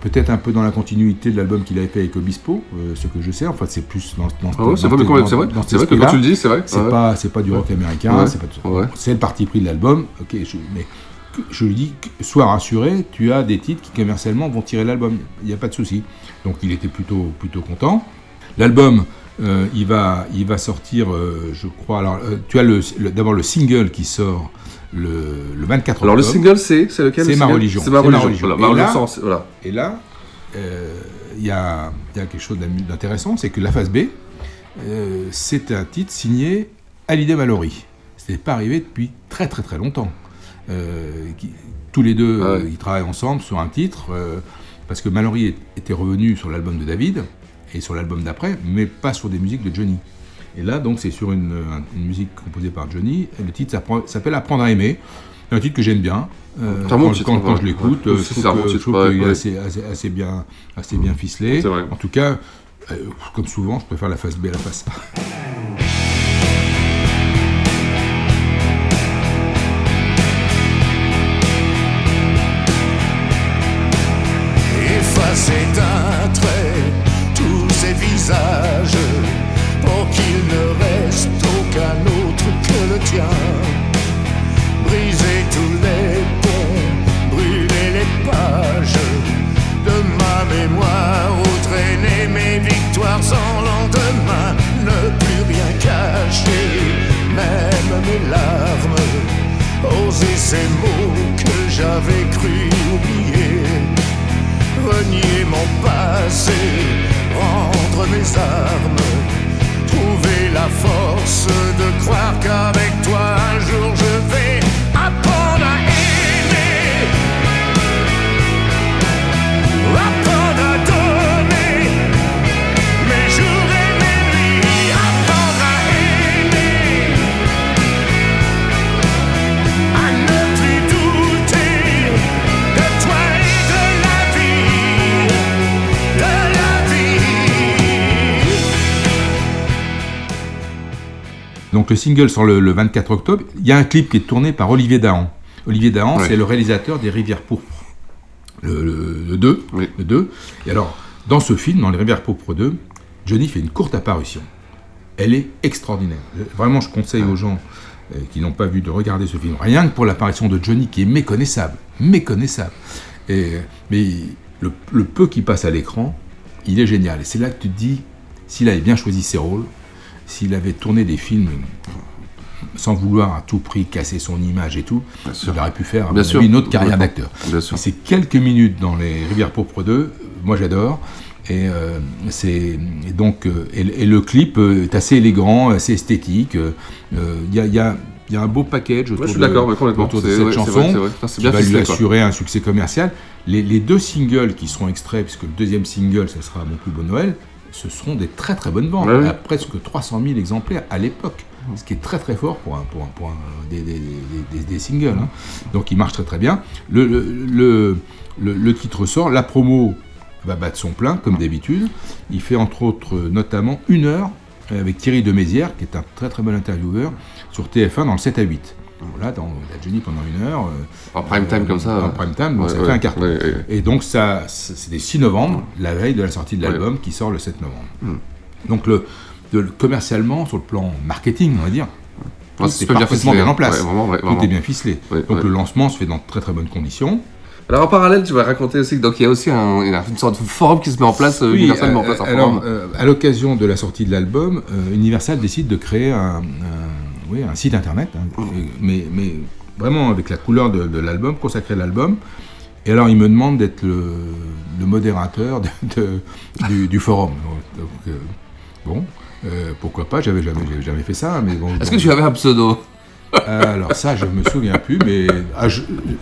Peut-être un peu dans la continuité de l'album qu'il avait fait avec Obispo, euh, ce que je sais. En fait, c'est plus dans, dans Ah ouais, c'est vrai, dans- dans que quand tu le dis, c'est vrai. C'est Ouais. pas, c'est pas du rock américain. Ouais. C'est pas tout ça. C'est le parti pris de l'album. Ok, je, mais je lui dis, sois rassuré, tu as des titres qui commercialement vont tirer l'album. Il n'y a pas de souci. Donc il était plutôt, plutôt content. L'album, euh, il, va, il va sortir, euh, je crois. Alors, euh, tu as le, le- d'abord le single qui sort le, le 24 Alors, le octobre. single, c'est- c'est lequel, le C'est ma religion. C'est ma religion, voilà, ma Et religion, là- sens- voilà. Et là, il y, a, y a quelque chose d'intéressant, c'est que la phase B, c'est un titre signé Hallyday Mallory. Ce n'est pas arrivé depuis très très très longtemps. Euh, qui- tous les deux, euh, ils travaillent ensemble sur un titre, euh, parce que Mallory était revenu sur l'album de David et sur l'album d'après, mais pas sur des musiques de Johnny. Et là, donc, c'est sur une, un- une musique composée par Johnny. Et le titre s'appelle Apprendre à aimer. Un titre que j'aime bien. Euh, bon quand, je l'écoute, Ouais, je trouve bon ouais, qu'il est assez, assez, assez bien, assez bien ficelé. En tout cas, euh, comme souvent, je préfère la face B à la face A. effacer d'un trait tous ces visages trouver la force de croire qu'avec toi Donc le single sort le, le 24 octobre. Il y a un clip qui est tourné par Olivier Dahan. Olivier Dahan, Ouais. c'est le réalisateur des Rivières Pourpres. Le, le- le 2. Le 2. Et alors, dans ce film, dans Les Rivières Pourpres 2, Johnny fait une courte apparition. Elle est extraordinaire. Vraiment, je conseille aux gens euh, qui n'ont pas vu de regarder ce film. Rien que pour l'apparition de Johnny qui est méconnaissable. Méconnaissable. Et, mais le, le peu qui passe à l'écran, il est génial. Et c'est là que tu te dis, s'il avait bien choisi ses rôles, s'il avait tourné des films sans vouloir à tout prix casser son image et tout, il aurait pu faire Bien sûr. une autre carrière d'acteur. Ces quelques minutes dans les Rivières Pourpres 2, moi j'adore. Et, euh, c'est, donc, euh, et, et le clip euh, est assez élégant, assez esthétique. euh, euh, Il y, a, il y a- il y a un beau package autour, je suis de, autour cette ouais, chanson qui va lui assurer un succès commercial. Les, les deux singles qui seront extraits, puisque le deuxième single, ce sera Mon plus beau Noël, ce seront des très très bonnes ventes, Ouais, à presque 300 000 exemplaires à l'époque. Ce qui est très très fort pour, un, pour, un, pour un- des, des- des- des- des singles. hein. Donc il marche très très bien. Le, le, le, le- le titre sort, la promo va battre son plein, comme d'habitude. Il fait entre autres notamment une heure avec Thierry de Mézières, qui est un très très bon intervieweur, sur TF1 dans le 7 à 8. Donc là, dans la Johnny pendant une heure. euh, En prime time comme ça, En ouais. prime time, Ouais, ça fait un carton. Et donc, ça, c'est- c'était 6 novembre, la veille de la sortie de l'album, qui sort le 7 novembre. Hmm. Donc, le, de- commercialement, sur le plan marketing, on va dire, tout Ouais, est bien parfaitement ficelé, bien en hein. place. Ouais, vraiment, ouais, tout vraiment. est bien ficelé. Ouais, donc, le lancement se fait dans de très très bonnes conditions. Alors en parallèle, tu vas raconter aussi que donc il y a aussi un- une, sorte de forum qui se met en place, euh, Oui, Universal met en euh, place un alors, forum. euh, à l'occasion de la sortie de l'album, euh, Universal décide de créer un, un- oui, un site internet, hein, mais, mais vraiment avec la couleur de, de l'album, consacré à l'album. Et alors, il me demande d'être le, le modérateur de- de- du, du forum. Donc, euh, bon, euh, pourquoi pas, j'avais jamais, jamais fait ça. mais bon, Est-ce bon. que tu avais un pseudo? Alors ça, je me souviens plus, mais ah,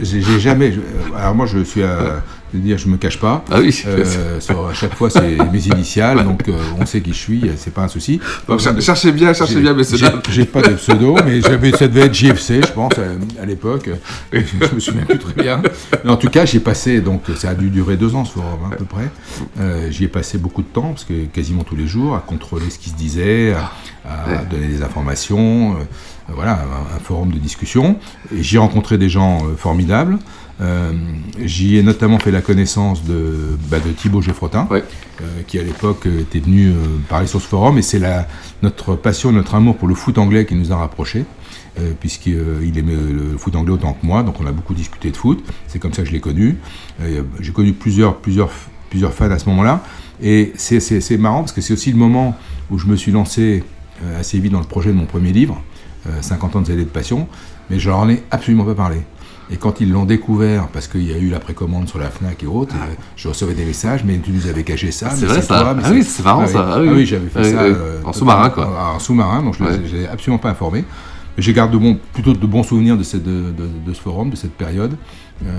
j'ai jamais. je- alors moi, je suis à dire, je me cache pas. Ah oui. Euh, sur- à chaque fois, c'est mes initiales, donc euh, on sait qui je suis, c'est pas un souci. Donc, cher- cherchez bien, cherchez bien mes pseudos. j'ai- pas de pseudo, mais j'avais, ça devait être JFC, je pense, à, à l'époque. Je me souviens plus très bien. Mais en tout cas, j'ai passé, donc ça a dû durer deux ans ce forum, hein, à peu près. Euh, j'y ai passé beaucoup de temps, parce que quasiment tous les jours, à contrôler ce qui se disait, à, à Ouais. donner des informations. Voilà, un, un forum de discussion. J'y ai rencontré des gens euh, formidables. Euh, j'y ai notamment fait la connaissance de, bah, de Thibaut Geffrotin, euh, qui à l'époque était venu parler sur ce forum. Et c'est notre passion, notre amour pour le foot anglais qui nous a rapprochés, euh, puisqu'il aimait le foot anglais autant que moi. Donc on a beaucoup discuté de foot. C'est comme ça que je l'ai connu. Euh, J'ai connu plusieurs, plusieurs, plusieurs fans à ce moment-là. Et c'est- marrant parce que c'est aussi le moment où je me suis lancé euh, assez vite dans le projet de mon premier livre, 50 ans de ZD de passion, mais je leur en ai absolument pas parlé. Et quand ils l'ont découvert, parce qu'il y a eu la précommande sur la FNAC et autres, euh, je recevais des messages, mais tu nous avais caché ça. Ah, c'est vrai, ça toi, Ah oui, c'est marrant, ça. Ah Ah oui. oui, j'avais fait Ah oui, ça. euh, En sous-marin, quoi. En, sous-marin, donc je ne l'ai absolument pas informé. J'ai garde de bons, plutôt de bons souvenirs de, cette, de, de- de ce forum, de cette période. Euh,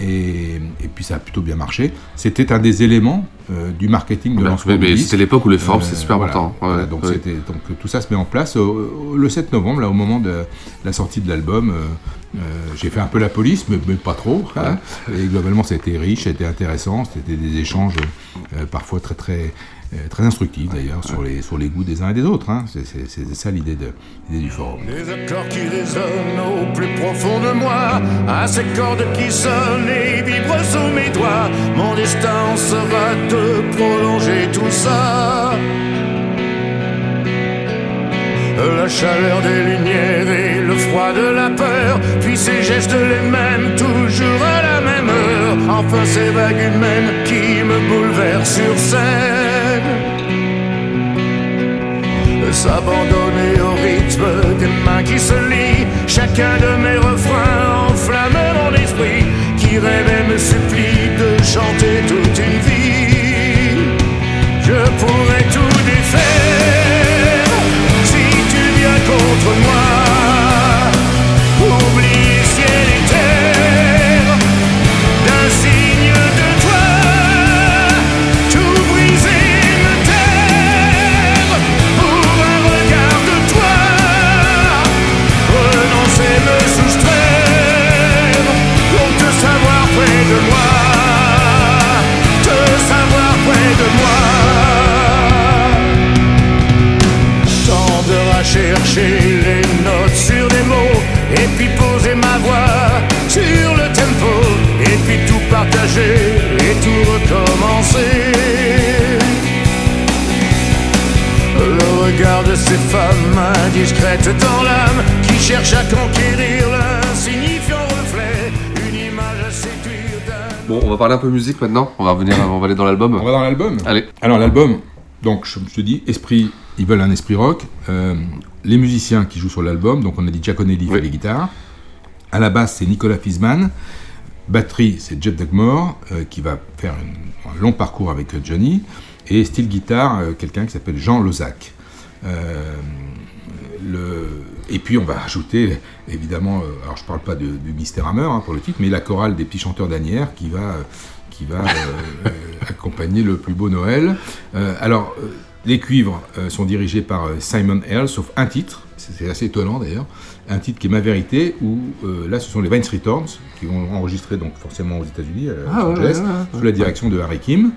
et, et puis ça a plutôt bien marché. C'était un des éléments euh, du marketing de lancement c'était l'époque où les forums, c'était super voilà. important. Ouais, ouais, donc, ouais. c'était- donc tout ça se met en place le 7 novembre, là, au moment de la sortie de l'album. euh, euh, J'ai fait un peu la police, mais, mais pas trop. hein. Et globalement, ça a été riche, ça a été intéressant. C'était des échanges euh, parfois très très euh, très instructifs d'ailleurs sur les sur les goûts des uns et des autres. hein. C'est- ça l'idée de l'idée du forum. Des accords qui résonnent au plus profond de moi, à ces cordes qui sonnent et vibrent sous mes doigts. Mon destin sera de prolonger tout ça. La chaleur des lumières et le froid de la peur, puis ces gestes les mêmes, toujours à la Enfin ces vagues humaines qui me bouleversent sur scène s'abandonner au rythme des mains qui se lient. Chacun de mes refrains enflamme mon esprit, qui rêve et me supplie de chanter toute une vie. Je pourrais tout défaire si tu viens contre moi. Ces femmes indiscrètes dans l'âme qui cherchent à conquérir l'insignifiant reflet, une image à séduire d'un Bon, on va parler un peu musique maintenant. On va revenir, on va aller dans l'album. On va dans l'album Allez. Alors l'album, donc, je te dis, esprit, ils veulent un esprit rock. Euh, les musiciens qui jouent sur l'album, donc on a dit Giaconelli fait les guitares. À la basse, c'est Nicolas Fisman. Batterie, c'est Jeff Dugmore, euh, qui va faire une- un long parcours avec euh, Johnny. Et style guitare, euh, quelqu'un qui s'appelle Jean Lozac. Euh, le... Et puis on va rajouter, évidemment, euh, alors je parle pas de- du Mystère Hammer hein, pour le titre, mais la chorale des petits chanteurs d'Anières qui va, euh, qui va euh, accompagner le plus beau Noël. Euh, alors, les cuivres sont dirigés par Simon Earle, sauf un titre, c'est assez étonnant d'ailleurs, un titre qui est Ma Vérité, où là ce sont les Vines Returns, qui vont enregistrer donc forcément aux États-Unis, à Ah, Los Angeles, sous la direction de Harry Kim.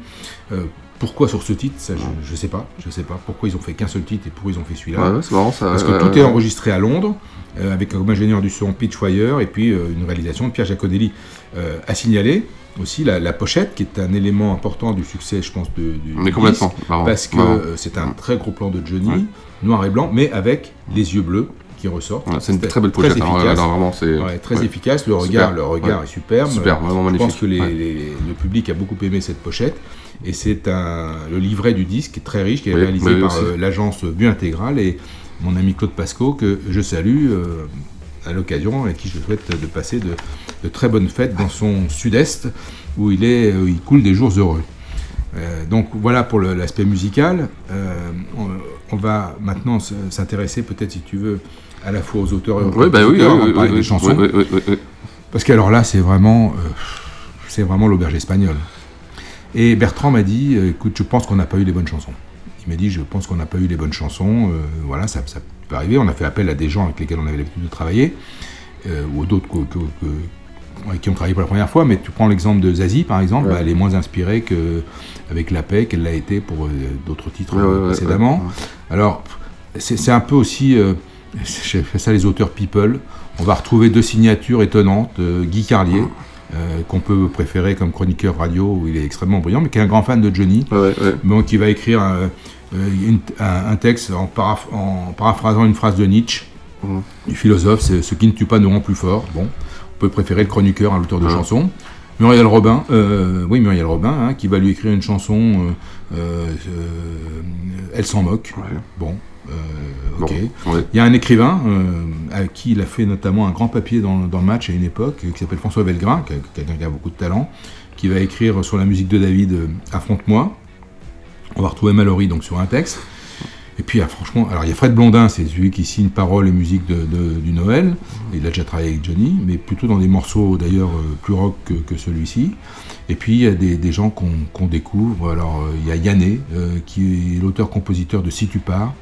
Euh, pourquoi sur ce titre ça, Je ne sais pas. Je sais pas. Pourquoi ils ont fait qu'un seul titre et pourquoi ils ont fait celui-là. Ouais, ouais, c'est marrant, ça, Parce que tout est enregistré à Londres, euh, avec comme ingénieur du son Pitchwire et puis euh, une réalisation de Pierre Giaconelli. Euh, à signaler aussi la, la pochette, qui est un élément important du succès, je pense, de, du Mais complètement, disque, parce que euh, c'est un très gros plan de Johnny, noir et blanc, mais avec les yeux bleus qui ressortent. Ouais, c'est une très belle pochette, hein, efficace. vraiment, Ouais, très ouais. efficace. Le Super, regard, le regard est superbe. Super, vraiment Je pense que les- ouais. les- le public a beaucoup aimé cette pochette. Et c'est un le livret du disque très riche, qui est Oui, réalisé par euh, l'agence Vue Intégrale et mon ami Claude Pasco que je salue euh, à l'occasion et qui je souhaite de passer de, de très bonnes fêtes dans son sud-est où il est où il coule des jours heureux. Euh, donc voilà pour l'aspect musical. Euh, on, on va maintenant s'intéresser peut-être si tu veux à la fois aux auteurs et aux Oui, bah oui, des oui, chansons. Parce qu'alors là, c'est vraiment, euh, c'est vraiment l'auberge espagnole. Et Bertrand m'a dit, écoute, je pense qu'on n'a pas eu les bonnes chansons. Il m'a dit, je pense qu'on n'a pas eu les bonnes chansons. voilà, ça, ça peut arriver. On a fait appel à des gens avec lesquels on avait l'habitude de travailler, ou d'autres que- que- que- avec qui on travaille pour la première fois. Mais tu prends l'exemple de Zazie, par exemple, Ouais. bah, elle est moins inspirée que avec la paix qu'elle l'a été pour euh, d'autres titres Ouais, précédemment. ouais. Alors, c'est un peu aussi, euh, j'ai fait ça les auteurs people. On va retrouver deux signatures étonnantes. euh, Guy Carlier, euh, qu'on peut préférer comme chroniqueur radio, où il est extrêmement brillant, mais qui est un grand fan de Johnny, donc qui va écrire un, une- un- un texte en, paraph- en paraphrasant une phrase de Nietzsche, du philosophe, c'est ce qui ne tue pas nous rend plus fort. Bon, on peut préférer le chroniqueur à l'auteur de chansons. Muriel Robin, euh, oui Muriel Robin, hein, qui va lui écrire une chanson, euh, euh, elle s'en moque. Bon, euh, ok. Bon, ouais. Il y a un écrivain euh, à qui il a fait notamment un grand papier dans, dans le match à une époque, qui s'appelle François est quelqu'un qui a beaucoup de talent, qui va écrire sur la musique de David euh, Affronte-moi. On va retrouver Mallory donc sur un texte. Et puis ah, franchement, alors il y a Fred Blondin, c'est celui qui signe paroles et musique de, du Noël. Il a déjà travaillé avec Johnny, mais plutôt dans des morceaux d'ailleurs euh, plus rock que, celui-ci. Et puis il y a des, gens qu'on qu'on découvre. Alors euh, il y a Yanné, euh, qui est l'auteur-compositeur de Si tu pars.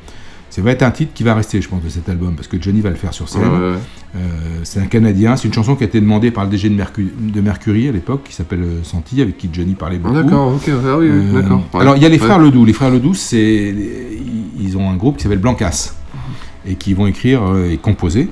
Ça va être un titre qui va rester, je pense, de cet album, parce que Johnny va le faire sur scène. Ouais, ouais, ouais. Euh, c'est un Canadien. C'est une chanson qui a été demandée par le DG de, Mercu- de Mercury à l'époque, qui s'appelle euh, Santi, avec qui Johnny parlait beaucoup. D'accord, ok, ah oui, oui, d'accord. Alors il y a les frères Ledoux. Les frères Ledoux, c'est ils- ont un groupe qui s'appelle Blancas et qui vont écrire euh, et composer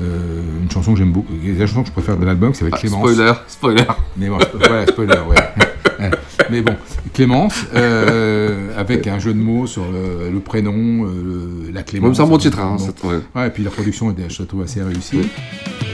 euh, une chanson que j'aime beaucoup. La chanson que je préfère de l'album, ça va être Ah, Clémence. spoiler, spoiler. Mais bon, voilà, spoiler, ouais. Mais bon, Clémence, euh, avec un jeu de mots sur le, le prénom, euh, la Clémence. Même un bon titre, hein, ouais. Ouais, et puis la production je la trouve, assez réussie. C'est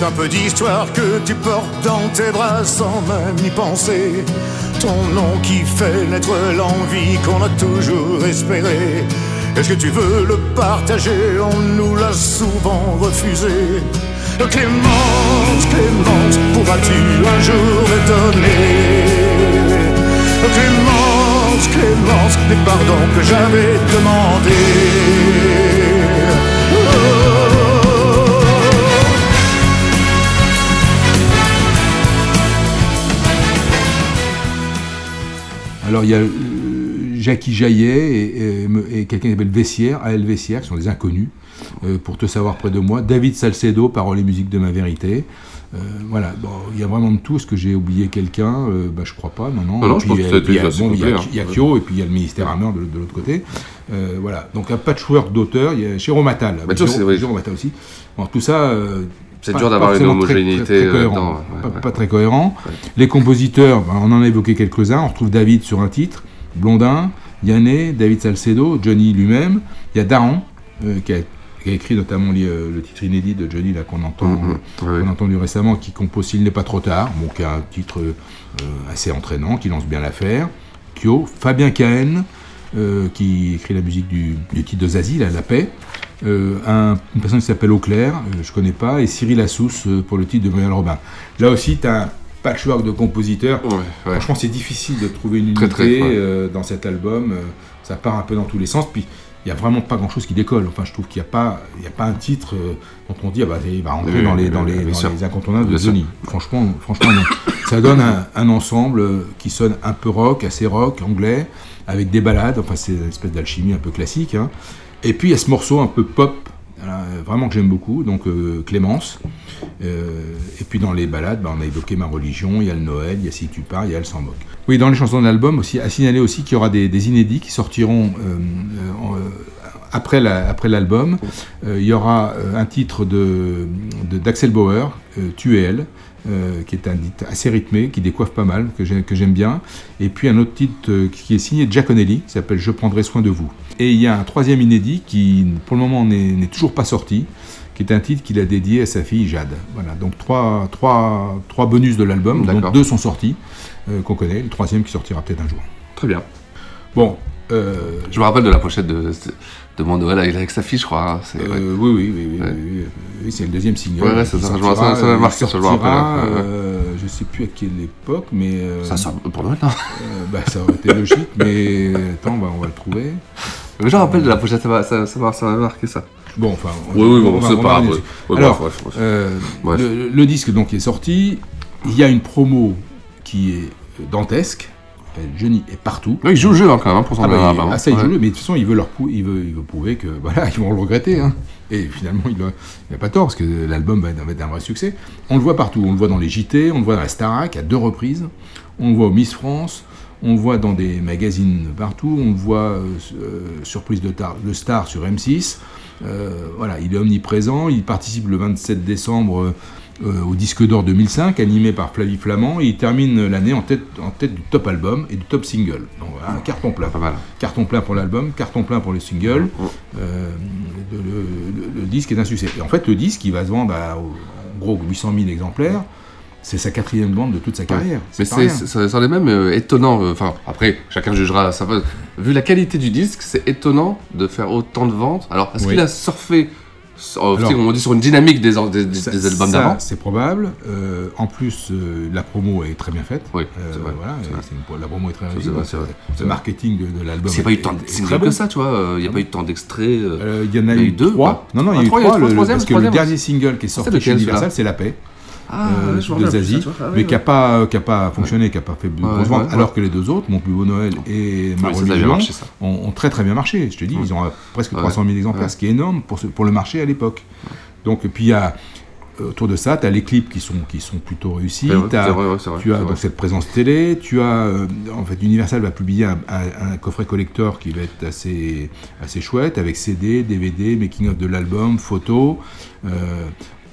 Un peu d'histoire que tu portes dans tes bras sans même y penser. Ton nom qui fait naître l'envie qu'on a toujours espéré. Est-ce que tu veux le partager? On nous l'a souvent refusé. Clémence, Clémence, pourras-tu un jour me donner Clémence, Clémence, les pardons que j'avais demandés. Alors il y a euh, Jackie Jaillet et, et- et quelqu'un qui s'appelle Vessière, A.L. Vessière, qui sont des inconnus, euh, pour te savoir près de moi. David Salcedo, paroles et musique de ma vérité. Euh, voilà, bon, il y a vraiment de tout. Est-ce que j'ai oublié quelqu'un? Euh, bah, Je crois pas, non, non. Et je pense que il y a- assez bon, il y a- y Kyo, et puis il y a le ministère Hammer de, de l'autre côté. Voilà, donc un patchwork d'auteurs. Il y a Jérôme Attal, Bah, Jérôme, Attal aussi. Bon, tout ça, C'est dur d'avoir une homogénéité très- très ouais, pas, ouais. pas très cohérent. Les compositeurs, ben, on en a évoqué quelques-uns. On retrouve David sur un titre, Blondin, Yanné, David Salcedo, Johnny lui-même. Il y a Daron, euh, qui, a, qui a écrit notamment euh, le titre inédit de Johnny là, qu'on entend, Mhm, euh, a entendu récemment, qui compose S'il n'est pas trop tard, bon, qui a un titre euh, assez entraînant, qui lance bien l'affaire. Kyo, Fabien Cahen, euh, qui écrit la musique du, du titre de Zazie, là, La Paix. Euh, un- une personne qui s'appelle Auclair, euh, je connais pas, et Cyril Assous euh, pour le titre de Muriel Robin. Là aussi, tu as un patchwork de compositeurs. Franchement, c'est difficile de trouver une unité Très, très, ouais. dans cet album. ça part un peu dans tous les sens. Puis, il n'y a vraiment pas grand-chose qui décolle. Enfin, je trouve qu'il n'y a, pas- y a pas un titre dont on dit ah bah, il va rentrer Oui, dans les, oui, dans les, dans les incontournables de. Johnny. Franchement, franchement non. ça donne un, un ensemble qui sonne un peu rock, assez rock, anglais, avec des ballades. Enfin, c'est une espèce d'alchimie un peu classique. hein. Et puis, il y a ce morceau un peu pop, vraiment que j'aime beaucoup, donc euh, Clémence. Euh, et puis dans les balades, bah, on a évoqué Ma religion, il y a le Noël, il y a Si tu pars, il y a Elle s'en moque. Oui, dans les chansons de l'album aussi, à signaler aussi qu'il y aura des, inédits qui sortiront euh, après après l'album. Il y aura un titre de d'Axel Bauer, Tu et elle, euh, qui est un titre assez rythmé, qui décoiffe pas mal, que j'ai- que j'aime bien. Et puis un autre titre euh, qui est signé Giaconelli, qui s'appelle Je prendrai soin de vous. Et il y a un troisième inédit qui, pour le moment, n'est toujours pas sorti, qui est un titre qu'il a dédié à sa fille Jade. Voilà, donc trois, trois, trois bonus de l'album, dont deux sont sortis, euh, qu'on connaît, le troisième qui sortira peut-être un jour. Très bien. Bon, Je me rappelle de la pochette de, de mon Noël avec, avec sa fille, je crois. hein, c'est- ouais. Euh, oui, oui, oui, oui, Ouais. oui, c'est le deuxième single. Ouais, ça, je sortira, vois ça, ça m'a euh, marqué, ça, je me rappelle, sortira, euh, je sais plus à quelle époque, mais... euh, Ça sort pour Noël, non euh, bah, ça aurait été logique, mais attends, bah, on va le trouver. Mais je me rappelle de la pochette, ça m'a ça, ça m'a- ça m'a marqué ça. Bon, enfin... Oui, oui, bon, on va- c'est on pas grave, Alors, euh, le disque donc est sorti, il y a une promo qui est dantesque, s'appelle Johnny est partout. Ouais, il joue le jeu hein, quand même, hein, pour son Ah, bah, il- ah, ça, il Ouais. joue le, mais de toute façon, il veut, leur il veut, il veut prouver que voilà, ils vont le regretter. hein. Et finalement, il n'a pas tort, parce que l'album va être, un vrai succès. On le voit partout. On le voit dans les JT, on le voit dans la Starac à deux reprises. On le voit au Miss France. On le voit dans des magazines partout. On le voit euh, euh, surprise de, tar- de star sur M6. Euh, voilà, il est omniprésent. Il participe le 27 décembre euh, au disque d'or 2005, animé par Flavie Flamand. Et il termine l'année en tête, en tête du top album et du top single. Donc voilà, un carton plein. Pas mal. Carton plein pour l'album, carton plein pour le single. Euh, le, le- le- le disque est un succès. Et en fait, le disque, il va se vendre à, en gros 800 000 exemplaires. C'est sa quatrième vente de toute sa carrière. Mais c'est, ça ça est même euh, étonnant. euh, Enfin, après, chacun jugera. Va. Vu la qualité du disque, c'est étonnant de faire autant de ventes. Alors, est-ce Oui. qu'il a surfé, sur- Alors- tu sais, on dit sur une dynamique des, des, des- Ça- des albums d'avant C'est probable. Euh, en plus, euh, la promo est très bien faite. Oui, Euh, c'est vrai, voilà, c'est c'est une- la promo est très C'est c'est euh, c'est Le marketing de, de l'album. A pas eu tant de singles que ça, tu vois. euh, Il n'y a pas eu tant d'extraits. euh, Euh, Il y en a, Il eu eu deux. Non, non, il y a Ah, eu trois, il parce que le dernier single qui est sorti chez Universal, c'est La Paix. Ah, euh. Ah, mais qui n'a pas, qui a pas fonctionné, qui n'a pas fait de grosses ventes, alors que les deux autres, Mon plus beau Noël et Ma religion, marché, ont, ont très très bien marché. Je te dis, ils ont euh, presque Ouais. 300 000 exemplaires, ce qui est énorme pour, ce- pour le marché à l'époque. Donc, puis il y a euh, autour de ça, tu as les clips qui sont, qui sont plutôt réussis. Vrai, vrai, vrai, tu as donc cette présence télé. Tu as, euh, en fait, Universal va publier un, un- un coffret collector qui va être assez, assez chouette avec CD, DVD, making of de l'album, photos. Euh,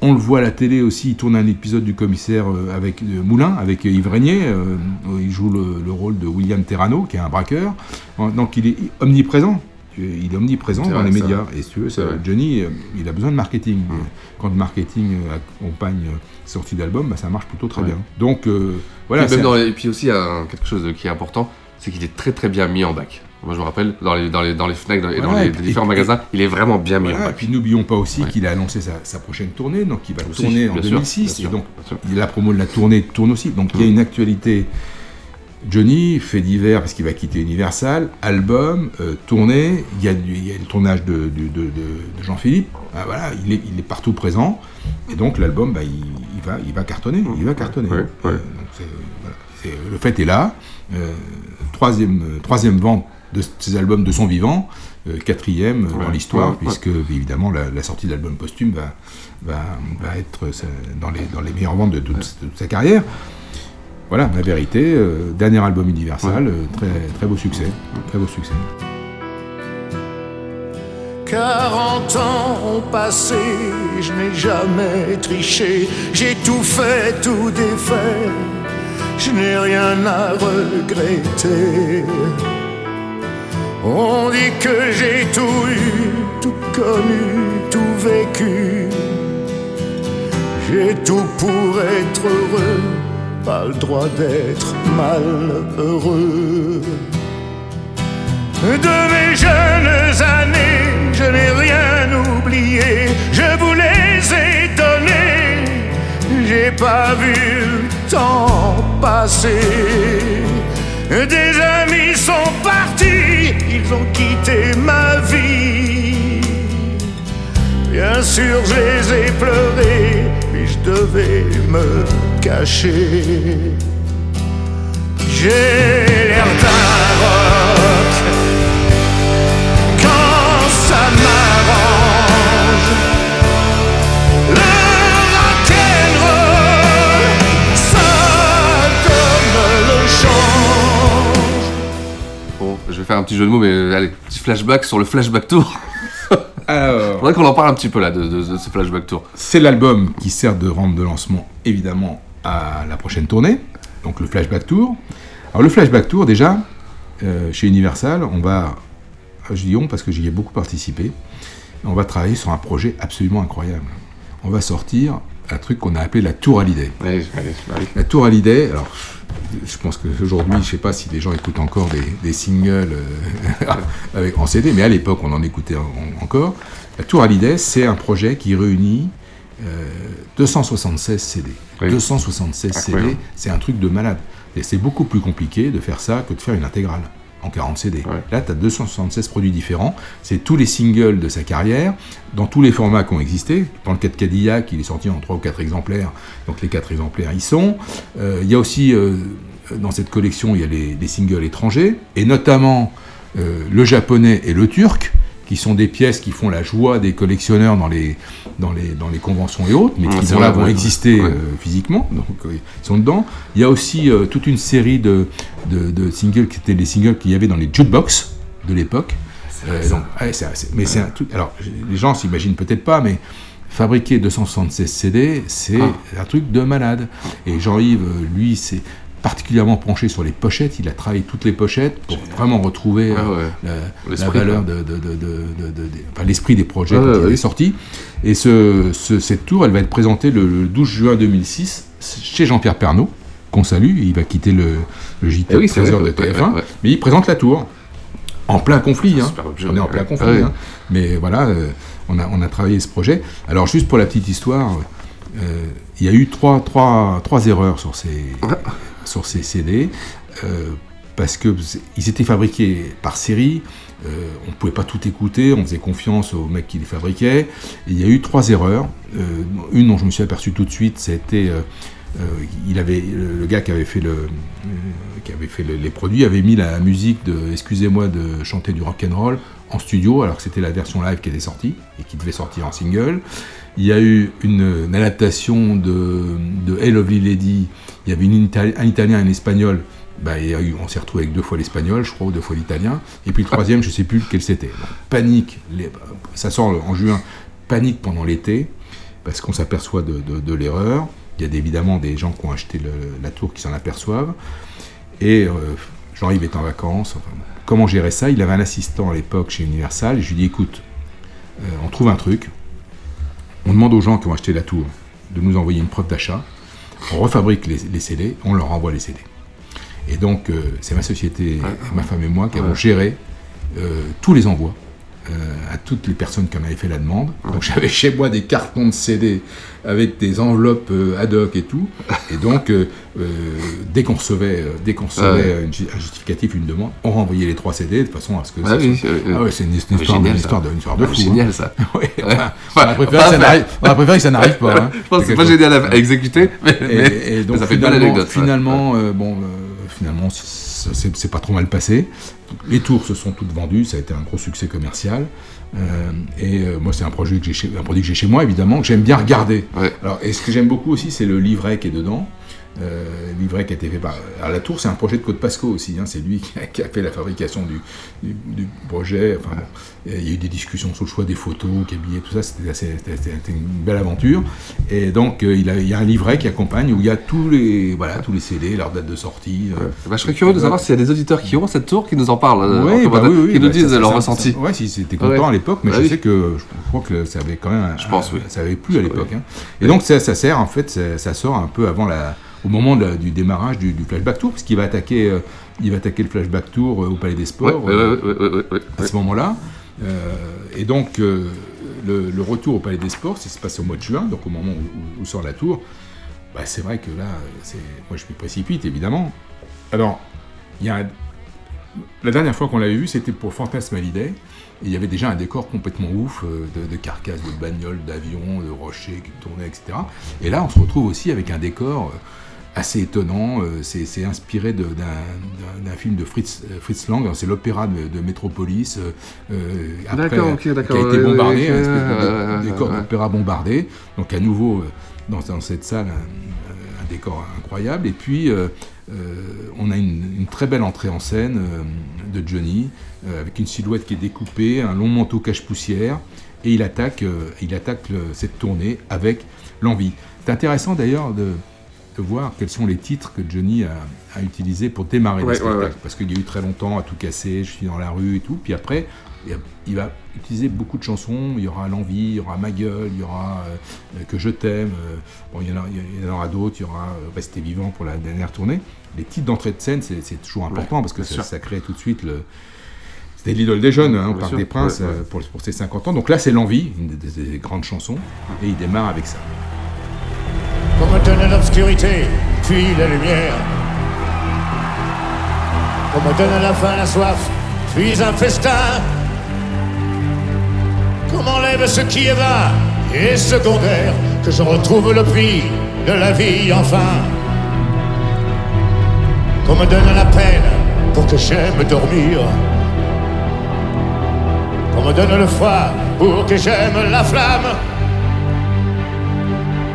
on le voit à la télé aussi, il tourne un épisode du commissaire euh, avec euh, Moulin, avec Yves Régnier. euh, il joue le, le rôle de William Terrano, qui est un braqueur. Donc il est omniprésent. Il est omniprésent dans vrai, les médias. Et si tu veux. Johnny, euh, il a besoin de marketing. Mm. Quand le marketing euh, accompagne euh, sortie d'album, bah, ça marche plutôt très Ouais. bien. Donc euh, voilà. Même dans les- et puis aussi, il y a quelque chose qui est important, c'est qu'il est très très bien mis en bac. Moi, je me rappelle, dans les, dans les, dans les FNAC dans- et dans les, et différents et- magasins, il est vraiment bien mis en Voilà, et bac. puis n'oublions pas aussi Ouais. qu'il a annoncé sa, sa prochaine tournée, donc il va Aussi, tourner en bien sûr, 2006, bien sûr, et donc sûr. la promo de la tournée tourne aussi. Donc il y a une actualité. Johnny, fait divers parce qu'il va quitter Universal, album, euh, tournée, il y, a du- il y a le tournage de, de- de- de Jean-Philippe, Ah, voilà, il est, il est partout présent, et donc l'album, bah, il, il va, il va cartonner, il va cartonner. Ouais, ouais. Euh, donc voilà, le fait est là, Euh, troisième, euh, troisième vente de ces albums de son vivant, euh, quatrième euh, dans Ouais, l'histoire, ouais, ouais. puisque évidemment la, la sortie de l'album posthume va, va, va être euh, dans les, dans les meilleures ventes de toute, de toute sa carrière. Voilà, la vérité, euh, dernier album Universal, Ouais. euh, très, très beau succès, très beau succès. 40 ans ont passé, je n'ai jamais triché, j'ai tout fait, tout défait, je n'ai rien à regretter. On dit que j'ai tout eu, tout connu, tout vécu. J'ai tout pour être heureux, pas le droit d'être malheureux. De mes jeunes années, je n'ai rien oublié, je vous les ai j'ai pas vu temps passer. Des amis sont partis, ils ont quitté ma vie. Bien sûr, je les ai pleurés, puis je devais me cacher. J'ai l'air d'un vais faire un petit jeu de mots, mais euh, allez, petit flashback sur le flashback tour. Alors, Faudrait qu'on en parle un petit peu là de, de- de ce flashback tour. c'est l'album qui sert de rampe de lancement, évidemment, à la prochaine tournée, donc le Flashback Tour. Alors, le Flashback Tour, déjà, euh, chez Universal, on va, je dis on parce que j'y ai beaucoup participé, on va travailler sur un projet absolument incroyable. On va sortir un truc qu'on a appelé la Tour Hallyday. La Tour Hallyday, alors je pense qu'aujourd'hui, je sais pas si les gens écoutent encore des, des singles euh, avec, en CD, mais à l'époque, on en écoutait en- encore. La Tour Hallyday, c'est un projet qui réunit euh, 276 CD. 276 CD, c'est un truc de malade. Et c'est beaucoup plus compliqué de faire ça que de faire une intégrale en 40 CD. Là, tu as 276 produits différents. C'est tous les singles de sa carrière, dans tous les formats qui ont existé. Dans le cas de Cadillac, il est sorti en 3 ou 4 exemplaires. Donc les 4 exemplaires y sont. Euh, Il y a aussi, euh, dans cette collection, il y a les, les singles étrangers, et notamment euh, le japonais et le turc, qui sont des pièces qui font la joie des collectionneurs dans les, dans les, dans les conventions et autres, mais Ouais, qui là vont exister Ouais. euh, physiquement, donc euh, ils sont dedans. Il y a aussi euh, toute une série de, de, de singles qui étaient les singles qu'il y avait dans les jukebox de l'époque. Donc, ouais, c'est- c'est- mais c'est un truc. Alors, les gens s'imaginent peut-être pas, mais fabriquer 276 CD, c'est Ah. un truc de malade. Et Jean-Yves, lui, c'est particulièrement penché sur les pochettes. Il a travaillé toutes les pochettes pour vraiment retrouver Ah euh, ouais. la, valeur de, de- de- de- de- de- enfin, l'esprit des projets Ah quand ouais, il ouais. est sorti. Et ce, ce- cette tour, elle va être présentée le, le 12 juin 2006 chez Jean-Pierre Pernaud, qu'on salue. Il va quitter le, le JT Eh oui, c'est 13 vrai, heures de ouais, TF1, ouais, ouais. mais il présente la tour. En plein conflit, hein. Objet, on est en plein conflit. Ah ouais. hein. Mais voilà, euh, on, a, on a travaillé ce projet. Alors juste pour la petite histoire, euh, il y a eu trois, trois, trois erreurs sur ces, sur ces CD, euh, parce que c'est- ils étaient fabriqués par série, euh, on ne pouvait pas tout écouter, on faisait confiance aux mecs qui les fabriquaient. Il y a eu trois erreurs. Euh, une dont je me suis aperçu tout de suite, c'était il avait le, gars qui avait fait le euh, qui avait fait le- les produits avait mis la musique de excusez-moi de chanter du rock and roll en studio alors que c'était la version live qui était sortie et qui devait sortir en single. Il y a eu une, adaptation de, de Hey Lady. Il y avait un italien et un espagnol. Bah, on s'est retrouvé avec deux fois l'espagnol, je crois, ou deux fois l'italien. Et puis le troisième, je sais plus lequel c'était. Panique, ça sort en juin, panique pendant l'été, parce qu'on s'aperçoit de l'erreur. Il y a évidemment des gens qui ont acheté le- la tour qui s'en aperçoivent. Et euh, Jean-Yves est en vacances. enfin, comment gérer ça? Il avait un assistant à l'époque chez Universal. Et je lui dis écoute, euh, on trouve un truc. On demande aux gens qui ont acheté la tour de nous envoyer une preuve d'achat. On refabrique les, les CD, on leur envoie les CD. Et donc, euh, c'est ma société, ma femme et moi qui avons Ouais. géré tous les envois à toutes les personnes qui en avaient fait la demande. Donc, j'avais chez moi des cartons de CD avec des enveloppes euh, ad hoc et tout. Et donc, euh, euh, dès qu'on recevait, euh, dès qu'on recevait Ouais. euh, une ju- un justificatif, une demande, on renvoyait les trois CD de façon à ce que Ah ça oui, soit- Ah ouais, c'est une, histoire, génial, une ça. histoire de, une histoire de Ah, fou. génial, hein. ça. Ouais, Ouais. enfin, on aurait préféré Pas que ça n'arrive- pas. hein. Je pense que c'est pas génial à à exécuter, mais, Et, mais- et donc mais ça fait une belle finalement, anecdote. ça. finalement, euh, bon, euh, finalement, c'est pas trop mal passé. Les tours se sont toutes vendues, ça a été un gros succès commercial. Euh, et euh, moi, c'est un projet que j'ai chez, un produit que j'ai chez moi, évidemment, que j'aime bien regarder. Alors, et ce que j'aime beaucoup aussi, c'est le livret qui est dedans. Euh, livret qui a été fait par. Alors, la tour, c'est un projet de Côte Pasco aussi. hein, c'est lui qui a, qui a fait la fabrication du, du- du projet. Enfin, bon, il y a eu des discussions sur le choix des photos, habillait tout ça. C'était assez- c'était- c'était une belle aventure. Et donc, euh, il, a- il y a un livret qui accompagne où il y a tous les, voilà, tous les CD, leur date de sortie. euh, Bah, je serais curieux de savoir s'il y a des auditeurs qui ont cette tour qui nous en parlent, euh, Oui, bah commentaire, oui, oui, qui nous bah, disent ça- leur ça- ressenti. ça- Ouais, si c'était content Ouais. à l'époque, mais je oui. sais que je crois que ça avait quand même. un- Je pense, oui. Ça avait plu à l'époque. hein. Et donc ça, ça sert en fait, ça sort un peu avant la, au moment de du démarrage du, du flashback tour, parce qu'il va attaquer, euh, il va attaquer le flashback tour euh, au Palais des Sports Ouais, euh, ouais, ouais, à ce moment-là. Et donc le, le retour au Palais des Sports, ça se passe au mois de juin, donc au moment où, où sort la tour. Bah, c'est vrai que là, c'est, moi je me précipite évidemment. Alors, il y a un- la dernière fois qu'on l'avait vu, c'était pour. Et il y avait déjà un décor complètement ouf, euh, de, de carcasses, de bagnoles, d'avions, de rochers qui tournaient, etc. Et là, on se retrouve aussi avec un décor euh, assez étonnant. euh, C'est inspiré d'un film de Fritz, euh, Fritz Lang, c'est l'opéra de, de Métropolis, euh, euh, après, qui a été bombardé, ouais, un espèce de- décor d'opéra bombardé. Donc à nouveau, euh, dans, dans cette salle, un, un décor incroyable. Et puis, euh, euh, on a une, une très belle entrée en scène euh, de Johnny, euh, avec une silhouette qui est découpée, un long manteau cache-poussière, et il attaque, euh, il attaque cette tournée avec l'envie. C'est intéressant d'ailleurs de voir quels sont les titres que Johnny a, a utilisés pour démarrer Ouais, le spectacle. ouais, ouais. Parce qu'il y a eu très longtemps à tout casser, je suis dans la rue et tout. Puis après, il va utiliser beaucoup de chansons. Il y aura L'envie, il y aura Ma gueule, il y aura euh, Que je t'aime. euh, bon, il y en, a- il y en aura d'autres. Il y aura euh, Rester vivant pour la dernière tournée. Les titres d'entrée de scène, c'est toujours important parce que ça, crée tout de suite le. C'était l'idole des jeunes, hein, au Parc sûr, des Princes, ouais, ouais. pour, pour ses 50 ans. Donc là, c'est L'envie, une des grandes chansons. Et il démarre avec ça. Qu'on me donne l'obscurité, puis la lumière. Qu'on me donne la faim, la soif, puis un festin. Qu'on m'enlève ce qui est vain et secondaire. Que je retrouve le prix de la vie enfin. Qu'on me donne la peine pour que j'aime dormir. Qu'on me donne le froid pour que j'aime la flamme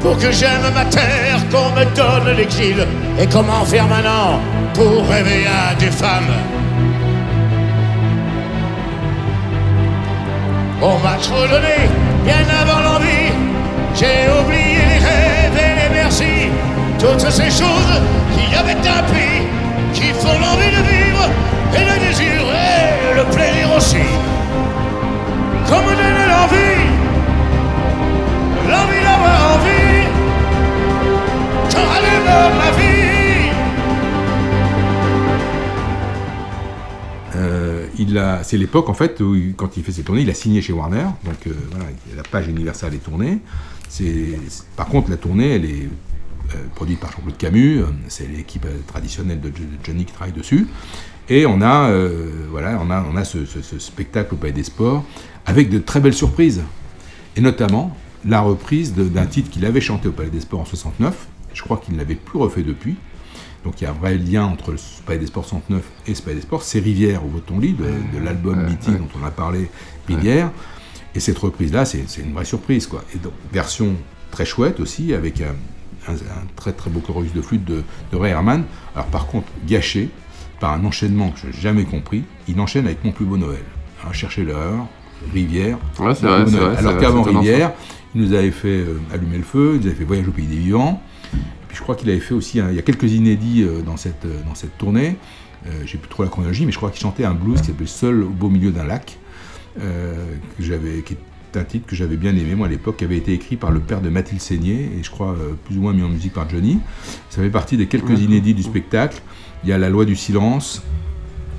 pour que j'aime ma terre, qu'on me donne l'exil, et comment faire maintenant pour rêver à des femmes. On m'a trop donné, bien avant l'envie, j'ai oublié les rêves et les merci, toutes ces choses qui avaient un qui font l'envie de vivre, et le désir, et le plaisir aussi. Euh, c'est l'époque en fait où quand il fait ses tournées, il a signé chez Warner, donc euh, voilà, la page Universal est tournée. Par contre, la tournée, elle est euh, produite par Jean-Claude Camus, c'est l'équipe traditionnelle de, Jo- de Johnny qui travaille dessus. Et on a, voilà, on a, on a ce, ce- spectacle au Palais des Sports avec de très belles surprises, et notamment la reprise d'un titre qu'il avait chanté au Palais des Sports en 69. Je crois qu'il ne l'avait plus refait depuis. Donc il y a un vrai lien entre des Sports 69 et des Sports. C'est Rivière, au ton lit, de, de l'album ouais. dont on a parlé, Rivière. Et cette reprise-là, c'est une vraie surprise. Quoi. Et donc, version très chouette aussi, avec un, un- un très très beau chorus de flûte de, de Ray Herman. Alors par contre, gâché par un enchaînement que je n'ai jamais compris. Il enchaîne avec Mon plus beau Noël. Hein, cherchez l'heure, Rivière. Ouais, vrai, vrai, Alors qu'avant. Rivière, il nous avait fait euh, Allumer le feu, il nous avait fait Voyage au pays des vivants. Puis je crois qu'il avait fait aussi, un- il y a quelques inédits euh, dans cette, euh, dans cette tournée. Euh, J'ai plus trop la chronologie, mais je crois qu'il chantait un blues qui s'appelait Seul au beau milieu d'un lac, que j'avais, qui est un titre que j'avais bien aimé moi à l'époque, qui avait été écrit par le père de Mathilde Seigné et je crois plus ou moins mis en musique par Johnny. Ça fait partie des quelques inédits du spectacle. Il y a La loi du silence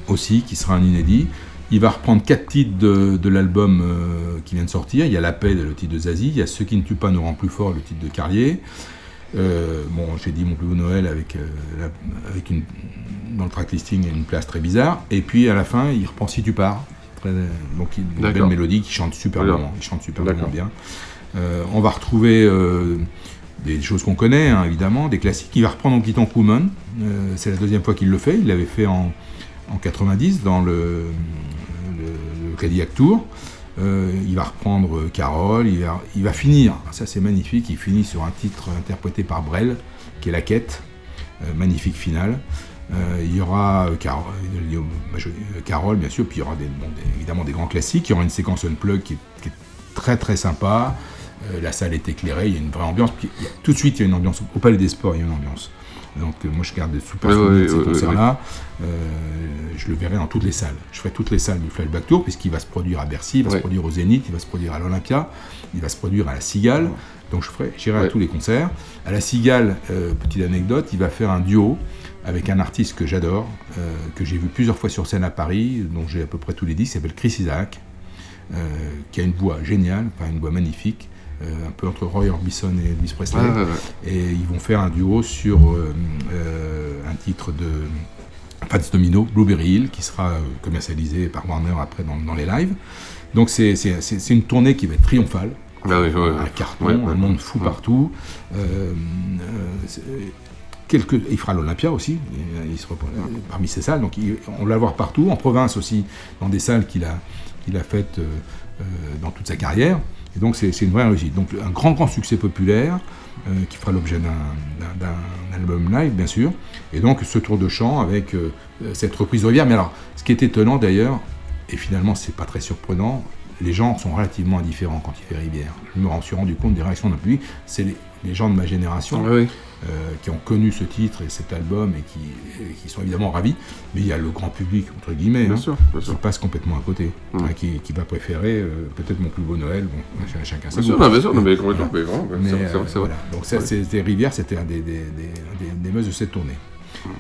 aussi, qui sera un inédit. Il va reprendre quatre titres de, de l'album euh, qui vient de sortir. Il y a La paix, le titre de Zazie. Il y a Ce qui ne tue pas nous rend plus fort, le titre de Carlier. Euh, bon, j'ai dit Mon plus beau Noël avec, euh, la- avec une, dans le track listing une place très bizarre. Et puis à la fin, il reprend Si tu pars. Très- donc il- une belle mélodie qui chante super bien. Il chante super bien. Euh, on va retrouver euh, des choses qu'on connaît, hein, évidemment, des classiques. Il va reprendre en quittant Koeman. Euh, c'est la deuxième fois qu'il le fait. Il l'avait fait en, en 90 dans le, le, le Cadillac Tour. Euh, il va reprendre Carole, il va, finir, ça c'est magnifique, il finit sur un titre interprété par Brel, qui est La Quête, euh, magnifique finale. Euh, il y aura euh, Carole, bien sûr, puis il y aura évidemment des grands classiques. Il y aura une séquence unplug qui est, qui est très très sympa. La salle est éclairée, il y a une vraie ambiance. Tout de suite, il y a une ambiance. Au Palais des Sports, il y a une ambiance. Donc euh, moi, je garde des super Ouais, souvenirs ouais, de ces ouais, concerts-là. Euh, je le verrai dans toutes les salles. Je ferai toutes les salles du Flashback Tour, puisqu'il va se produire à Bercy, il va se produire au Zénith, il va se produire à l'Olympia, il va se produire à la Cigale. Donc je ferai, j'irai à tous les concerts. À la Cigale, euh, petite anecdote, il va faire un duo avec un artiste que j'adore, euh, que j'ai vu plusieurs fois sur scène à Paris, dont j'ai à peu près tous les disques, qui s'appelle Chris Isaac, qui a une voix géniale, enfin une voix magnifique, euh, un peu entre Roy Orbison et Elvis Presley. Ouais, ouais, ouais. Et ils vont faire un duo sur euh, euh, un titre de Fats Domino, Blueberry Hill, qui sera commercialisé par Warner après dans, dans les lives. Donc c'est- une tournée qui va être triomphale. Ah oui, un carton, un monde fou partout. Quelques, il fera l'Olympia aussi, il, parmi ces salles, donc il- on va le voir partout, en province aussi, dans des salles qu'il a, qu'il a faites euh, dans toute sa carrière. Et donc c'est une vraie réussite. Donc un grand grand succès populaire euh, qui fera l'objet d'un- album live bien sûr. Et donc ce tour de chant avec euh, cette reprise Rivière. Mais alors ce qui est étonnant d'ailleurs, et finalement c'est pas très surprenant, les gens sont relativement indifférents quand il fait Rivière. Je me suis rendu compte des réactions d'un public, c'est les, gens de ma génération ouais. euh, qui ont connu ce titre et cet album et qui, et qui sont évidemment ravis. Mais il y a le grand public, entre guillemets, Bien hein, sûr, bien qui sûr. passe complètement à côté, Mm. hein, qui, qui va préférer euh, peut-être mon plus beau Noël. Bon, ch- chacun Bien non, bien sûr, non, mais complètement, mais Mais, c'est vrai, euh, voilà. Donc ça, Ouais. c'était Rivière, c'était un des, des, des, des, des meus de cette tournée.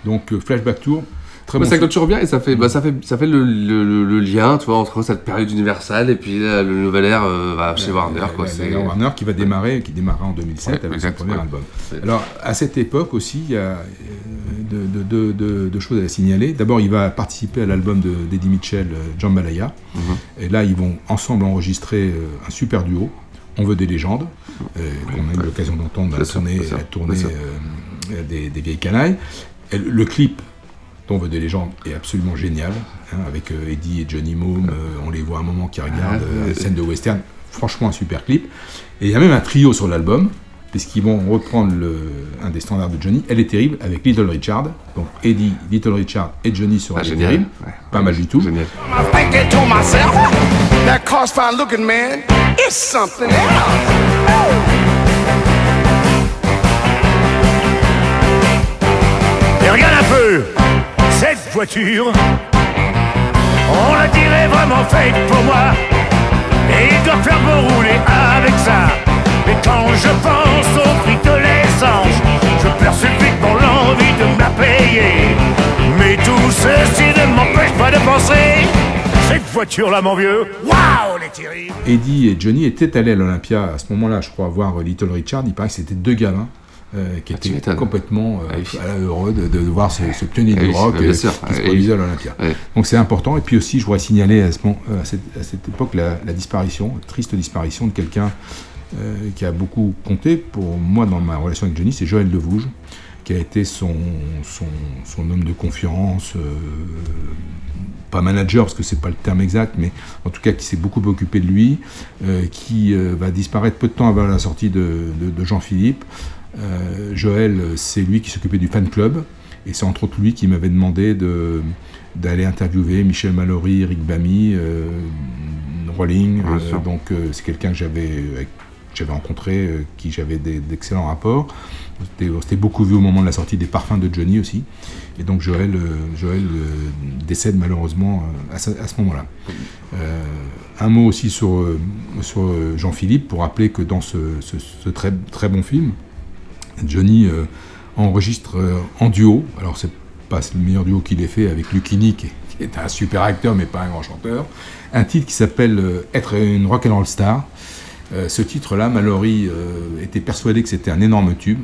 Donc euh, Flashback Tour, très Bah, bon ça film. clôture bien et ça fait, bah, ça fait, ça fait le, le, le- le lien, tu vois, entre cette période universelle et puis là, le nouvel ère euh, bah, chez Warner, quoi. C'est Warner qui va démarrer, qui démarrera en 2007 Ouais, avec exact, son premier ouais. album. Alors à cette époque aussi, il y a euh, deux de, de- de- de choses à signaler. D'abord, il va participer à l'album de d'Eddie Mitchell, euh, Jambalaya. Mhm. Et là, ils vont ensemble enregistrer euh, un super duo. On veut des légendes, euh, qu'on a eu l'occasion d'entendre à la tournée, la euh, des, des vieilles canailles. Le clip veut des légendes est absolument génial, hein, avec euh, Eddie et Johnny Moom. euh, on les voit un moment qui regardent Ah, euh, scène de western. Franchement, un super clip. Et il y a même un trio sur l'album, puisqu'ils vont reprendre le, un des standards de Johnny. Elle est terrible avec Little Richard. Donc Eddie, Little Richard et Johnny sur Ah, Elle est génial. terrible. Ouais. Pas mal du tout. Génial. Et regarde un peu, cette voiture, on la dirait vraiment faite pour moi. Et il doit faire beau rouler avec ça. Mais quand je pense au prix de l'essence, je perds subitement l'envie de me la payer. Mais tout ceci ne m'empêche pas de penser. Cette voiture-là, mon vieux, waouh, elle est terrible. Eddie et Johnny étaient allés à l'Olympia à ce moment-là, je crois, voir Little Richard. Il paraît que c'était deux gamins euh, qui Ah, m'étonnes. complètement euh, Ah oui. heureux de, de voir ce, ce pionnier Ah du oui, rock euh, qui Ah se oui. produisait à l'Olympia. Donc c'est important. Et puis aussi, je voudrais signaler à, ce moment- à, cette, à cette époque la, la disparition, la triste disparition de quelqu'un euh, qui a beaucoup compté pour moi dans ma relation avec Johnny, c'est Joël Devouge, qui a été son, son, son homme de confiance, pas manager parce que c'est pas le terme exact, mais en tout cas qui s'est beaucoup occupé de lui, qui va disparaître peu de temps avant la sortie de, de- de Jean-Philippe. Euh, Joël, c'est lui qui s'occupait du fan club, et c'est entre autres lui qui m'avait demandé de d'aller interviewer Michel Mallory, Eric Bamy, euh, Rolling. Euh, donc c'est quelqu'un que j'avais rencontré, euh, qui j'avais d'excellents rapports. C'était- On s'était beaucoup vu au moment de la sortie des parfums de Johnny aussi. Et donc Joël, euh, Joël euh, décède malheureusement à ce, moment-là. Un mot aussi sur, sur Jean-Philippe pour rappeler que dans ce, ce- ce très, très bon film, Johnny euh, enregistre euh, en duo. Alors c'est pas le meilleur duo qu'il ait fait avec Lucchini, qui est, qui est un super acteur mais pas un grand chanteur. Un titre qui s'appelle euh, Être une rock'n'roll star. Euh, ce titre-là, Mallory était persuadé que c'était un énorme tube.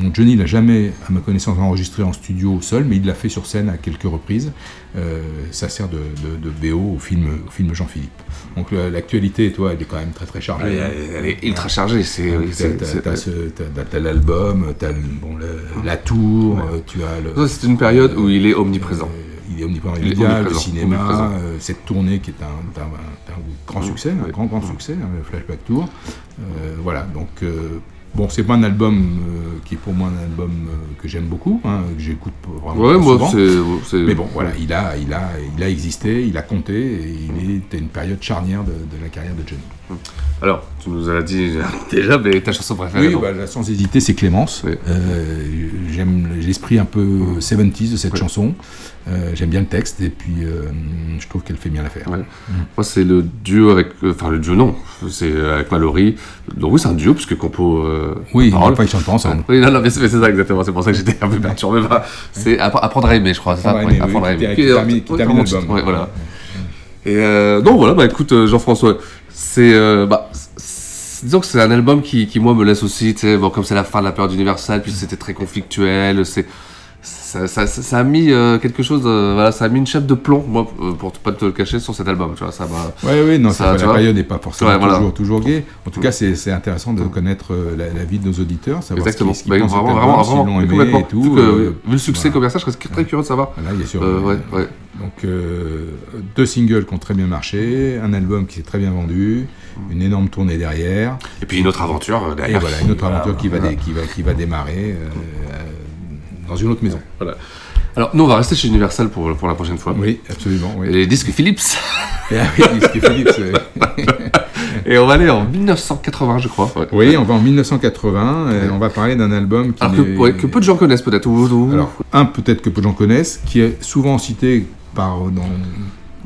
Donc Johnny l'a jamais, à ma connaissance, enregistré en studio seul, mais il l'a fait sur scène à quelques reprises. Euh, ça sert de, de- de BO au film, au film Jean-Philippe. Donc la- l'actualité, toi, elle est quand même très très chargée. Elle est- elle est ultra chargée, c'est- t'as- l'album, t'as bon, le- la tour, euh, tu as le. C'est une période où il est omniprésent. Il est omniprésent Il est immédiat, le omniprésent, cinéma, omniprésent. euh, cette tournée qui est un, un- un- un grand succès, un grand grand succès, hein, le Flashback Tour. Euh, voilà, donc euh, bon, c'est pas un album euh, qui est pour moi un album euh, que j'aime beaucoup, hein, que j'écoute vraiment Ouais, moi, souvent. c'est- Mais bon, voilà, il a, il a, il a existé, il a compté, et il est à une période charnière de, de la carrière de Johnny. Alors, tu nous as dit déjà, mais ta chanson préférée Oui, bah, sans hésiter, c'est Clémence. Euh, J'aime l'esprit un peu 70s de cette chanson. Euh, J'aime bien le texte et puis euh, je trouve qu'elle fait bien l'affaire. Ouais. Moi, c'est le duo avec. Enfin, le duo, non. C'est avec Mallory. Donc, oui, c'est un duo, puisque compo. Oui, enfin, ils chantent pas ensemble. Oui, non, non, mais c'est ça, exactement. C'est pour ça que j'étais un peu perturbé. par- C'est Appre- apprendre à aimer, je crois. c'est ça? Apprendre à Oui, aimer, oui, qui termine- l'album. voilà. Et euh, non, voilà, bah écoute, euh, Jean-François, c'est. euh, bah, disons que c'est un album qui, qui, moi, me laisse aussi, tu sais, bon, comme c'est la fin de la période universelle, puis c'était très conflictuel, c'est. Ça, ça, ça- ça a mis euh, quelque chose, de- voilà, ça a mis une chape de plomb, moi, euh, pour pas te le cacher, sur cet album, tu vois, ça. Oui, oui, non, ça, la période n'est pas forcément Ouais, voilà. toujours, toujours gay. En tout cas, c'est intéressant de connaître euh, la, la vie de nos auditeurs, savoir Exactement. ce qu'ils Bah, pensent de vraiment, vraiment, vraiment, l'ont aimé complètement. et tout. Vu, que, euh, vu le succès voilà. commercial, je serais très curieux de savoir. Voilà, il y a Euh, ouais, ouais. Donc euh, deux singles qui ont très bien marché, un album qui s'est très bien vendu, une énorme tournée derrière. Et puis une autre aventure euh, derrière. Et voilà, une autre aventure qui, va voilà. dé- qui, va, qui va démarrer euh, euh, dans une autre maison. Voilà. Alors, nous, on va rester chez Universal pour, pour la prochaine fois. Oui, absolument. oui. Les disques Philips. Et ah oui, disques Philips, oui. Et on va aller en 1980, je crois. ouais. Oui, on va en 1980, et on va parler d'un album qui Alors que, ouais, que peu de gens connaissent peut-être. Alors, un, peut-être que peu de gens connaissent, qui est souvent cité par, dans-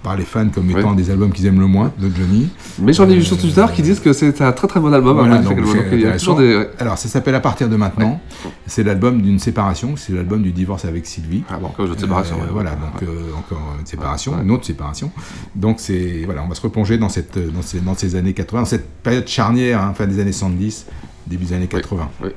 par les fans comme étant Ouais. des albums qu'ils aiment le moins, de Johnny. Mais j'en ai vu sur Twitter qui disent que c'est un très très bon album. Voilà, donc donc, c'est il y a intéressant. toujours des. ouais. Alors, ça s'appelle À partir de maintenant. C'est l'album d'une séparation, c'est l'album du divorce avec Sylvie. Ah bon, encore une autre séparation. Euh, voilà, donc euh, encore une séparation, une autre séparation. Donc c'est voilà, on va se replonger dans cette dans ces, dans ces années 80, dans cette période charnière, hein, fin des années 70, début des années 80. Oui.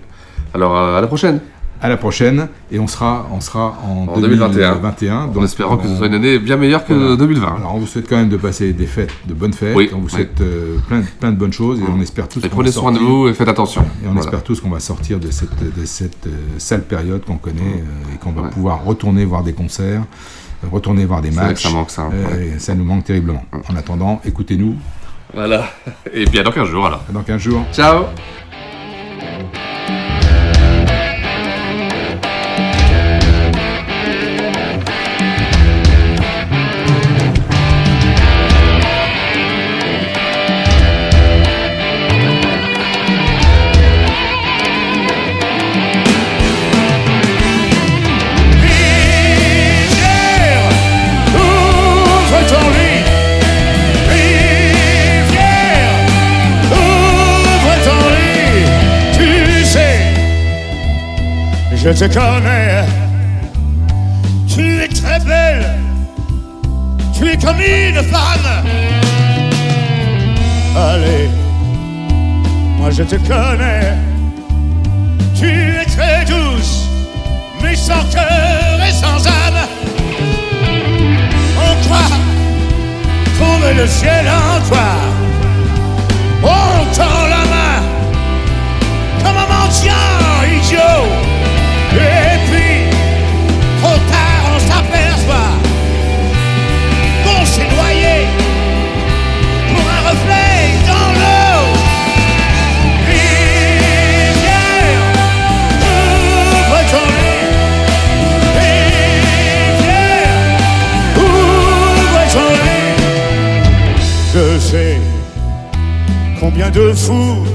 Alors, euh, à la prochaine. À la prochaine, et on sera on sera en, En 2021. 2021, En espérant que ce soit une année bien meilleure que Voilà. 2020. Alors on vous souhaite quand même de passer des fêtes, de bonnes fêtes. Oui, on vous oui. souhaite euh, plein, de- plein de bonnes choses et on espère tous Et qu'on prenez va soin de sortir- vous et faites attention. Et on Voilà. espère tous qu'on va sortir de cette, de cette euh, sale période qu'on connaît euh, et qu'on va Ouais. pouvoir retourner voir des concerts, retourner voir des matchs. ça manque, ça, hein. Ouais. et ça nous manque terriblement. En attendant, écoutez-nous Voilà. Et bien dans 15 jours alors. dans 15 jours. Ciao je te connais. Tu es très belle. Tu es comme une femme. Allez, moi je te connais. Tu es très douce, mais sans cœur et sans âme. On croit trouver le ciel en toi. On tend la main comme un mendiant idiot. Et puis, trop tard, on s'aperçoit qu'on s'est noyé pour un reflet dans l'eau. Rivière, ouvre ton lit. Rivière, ouvre ton lit. Je sais combien de fous,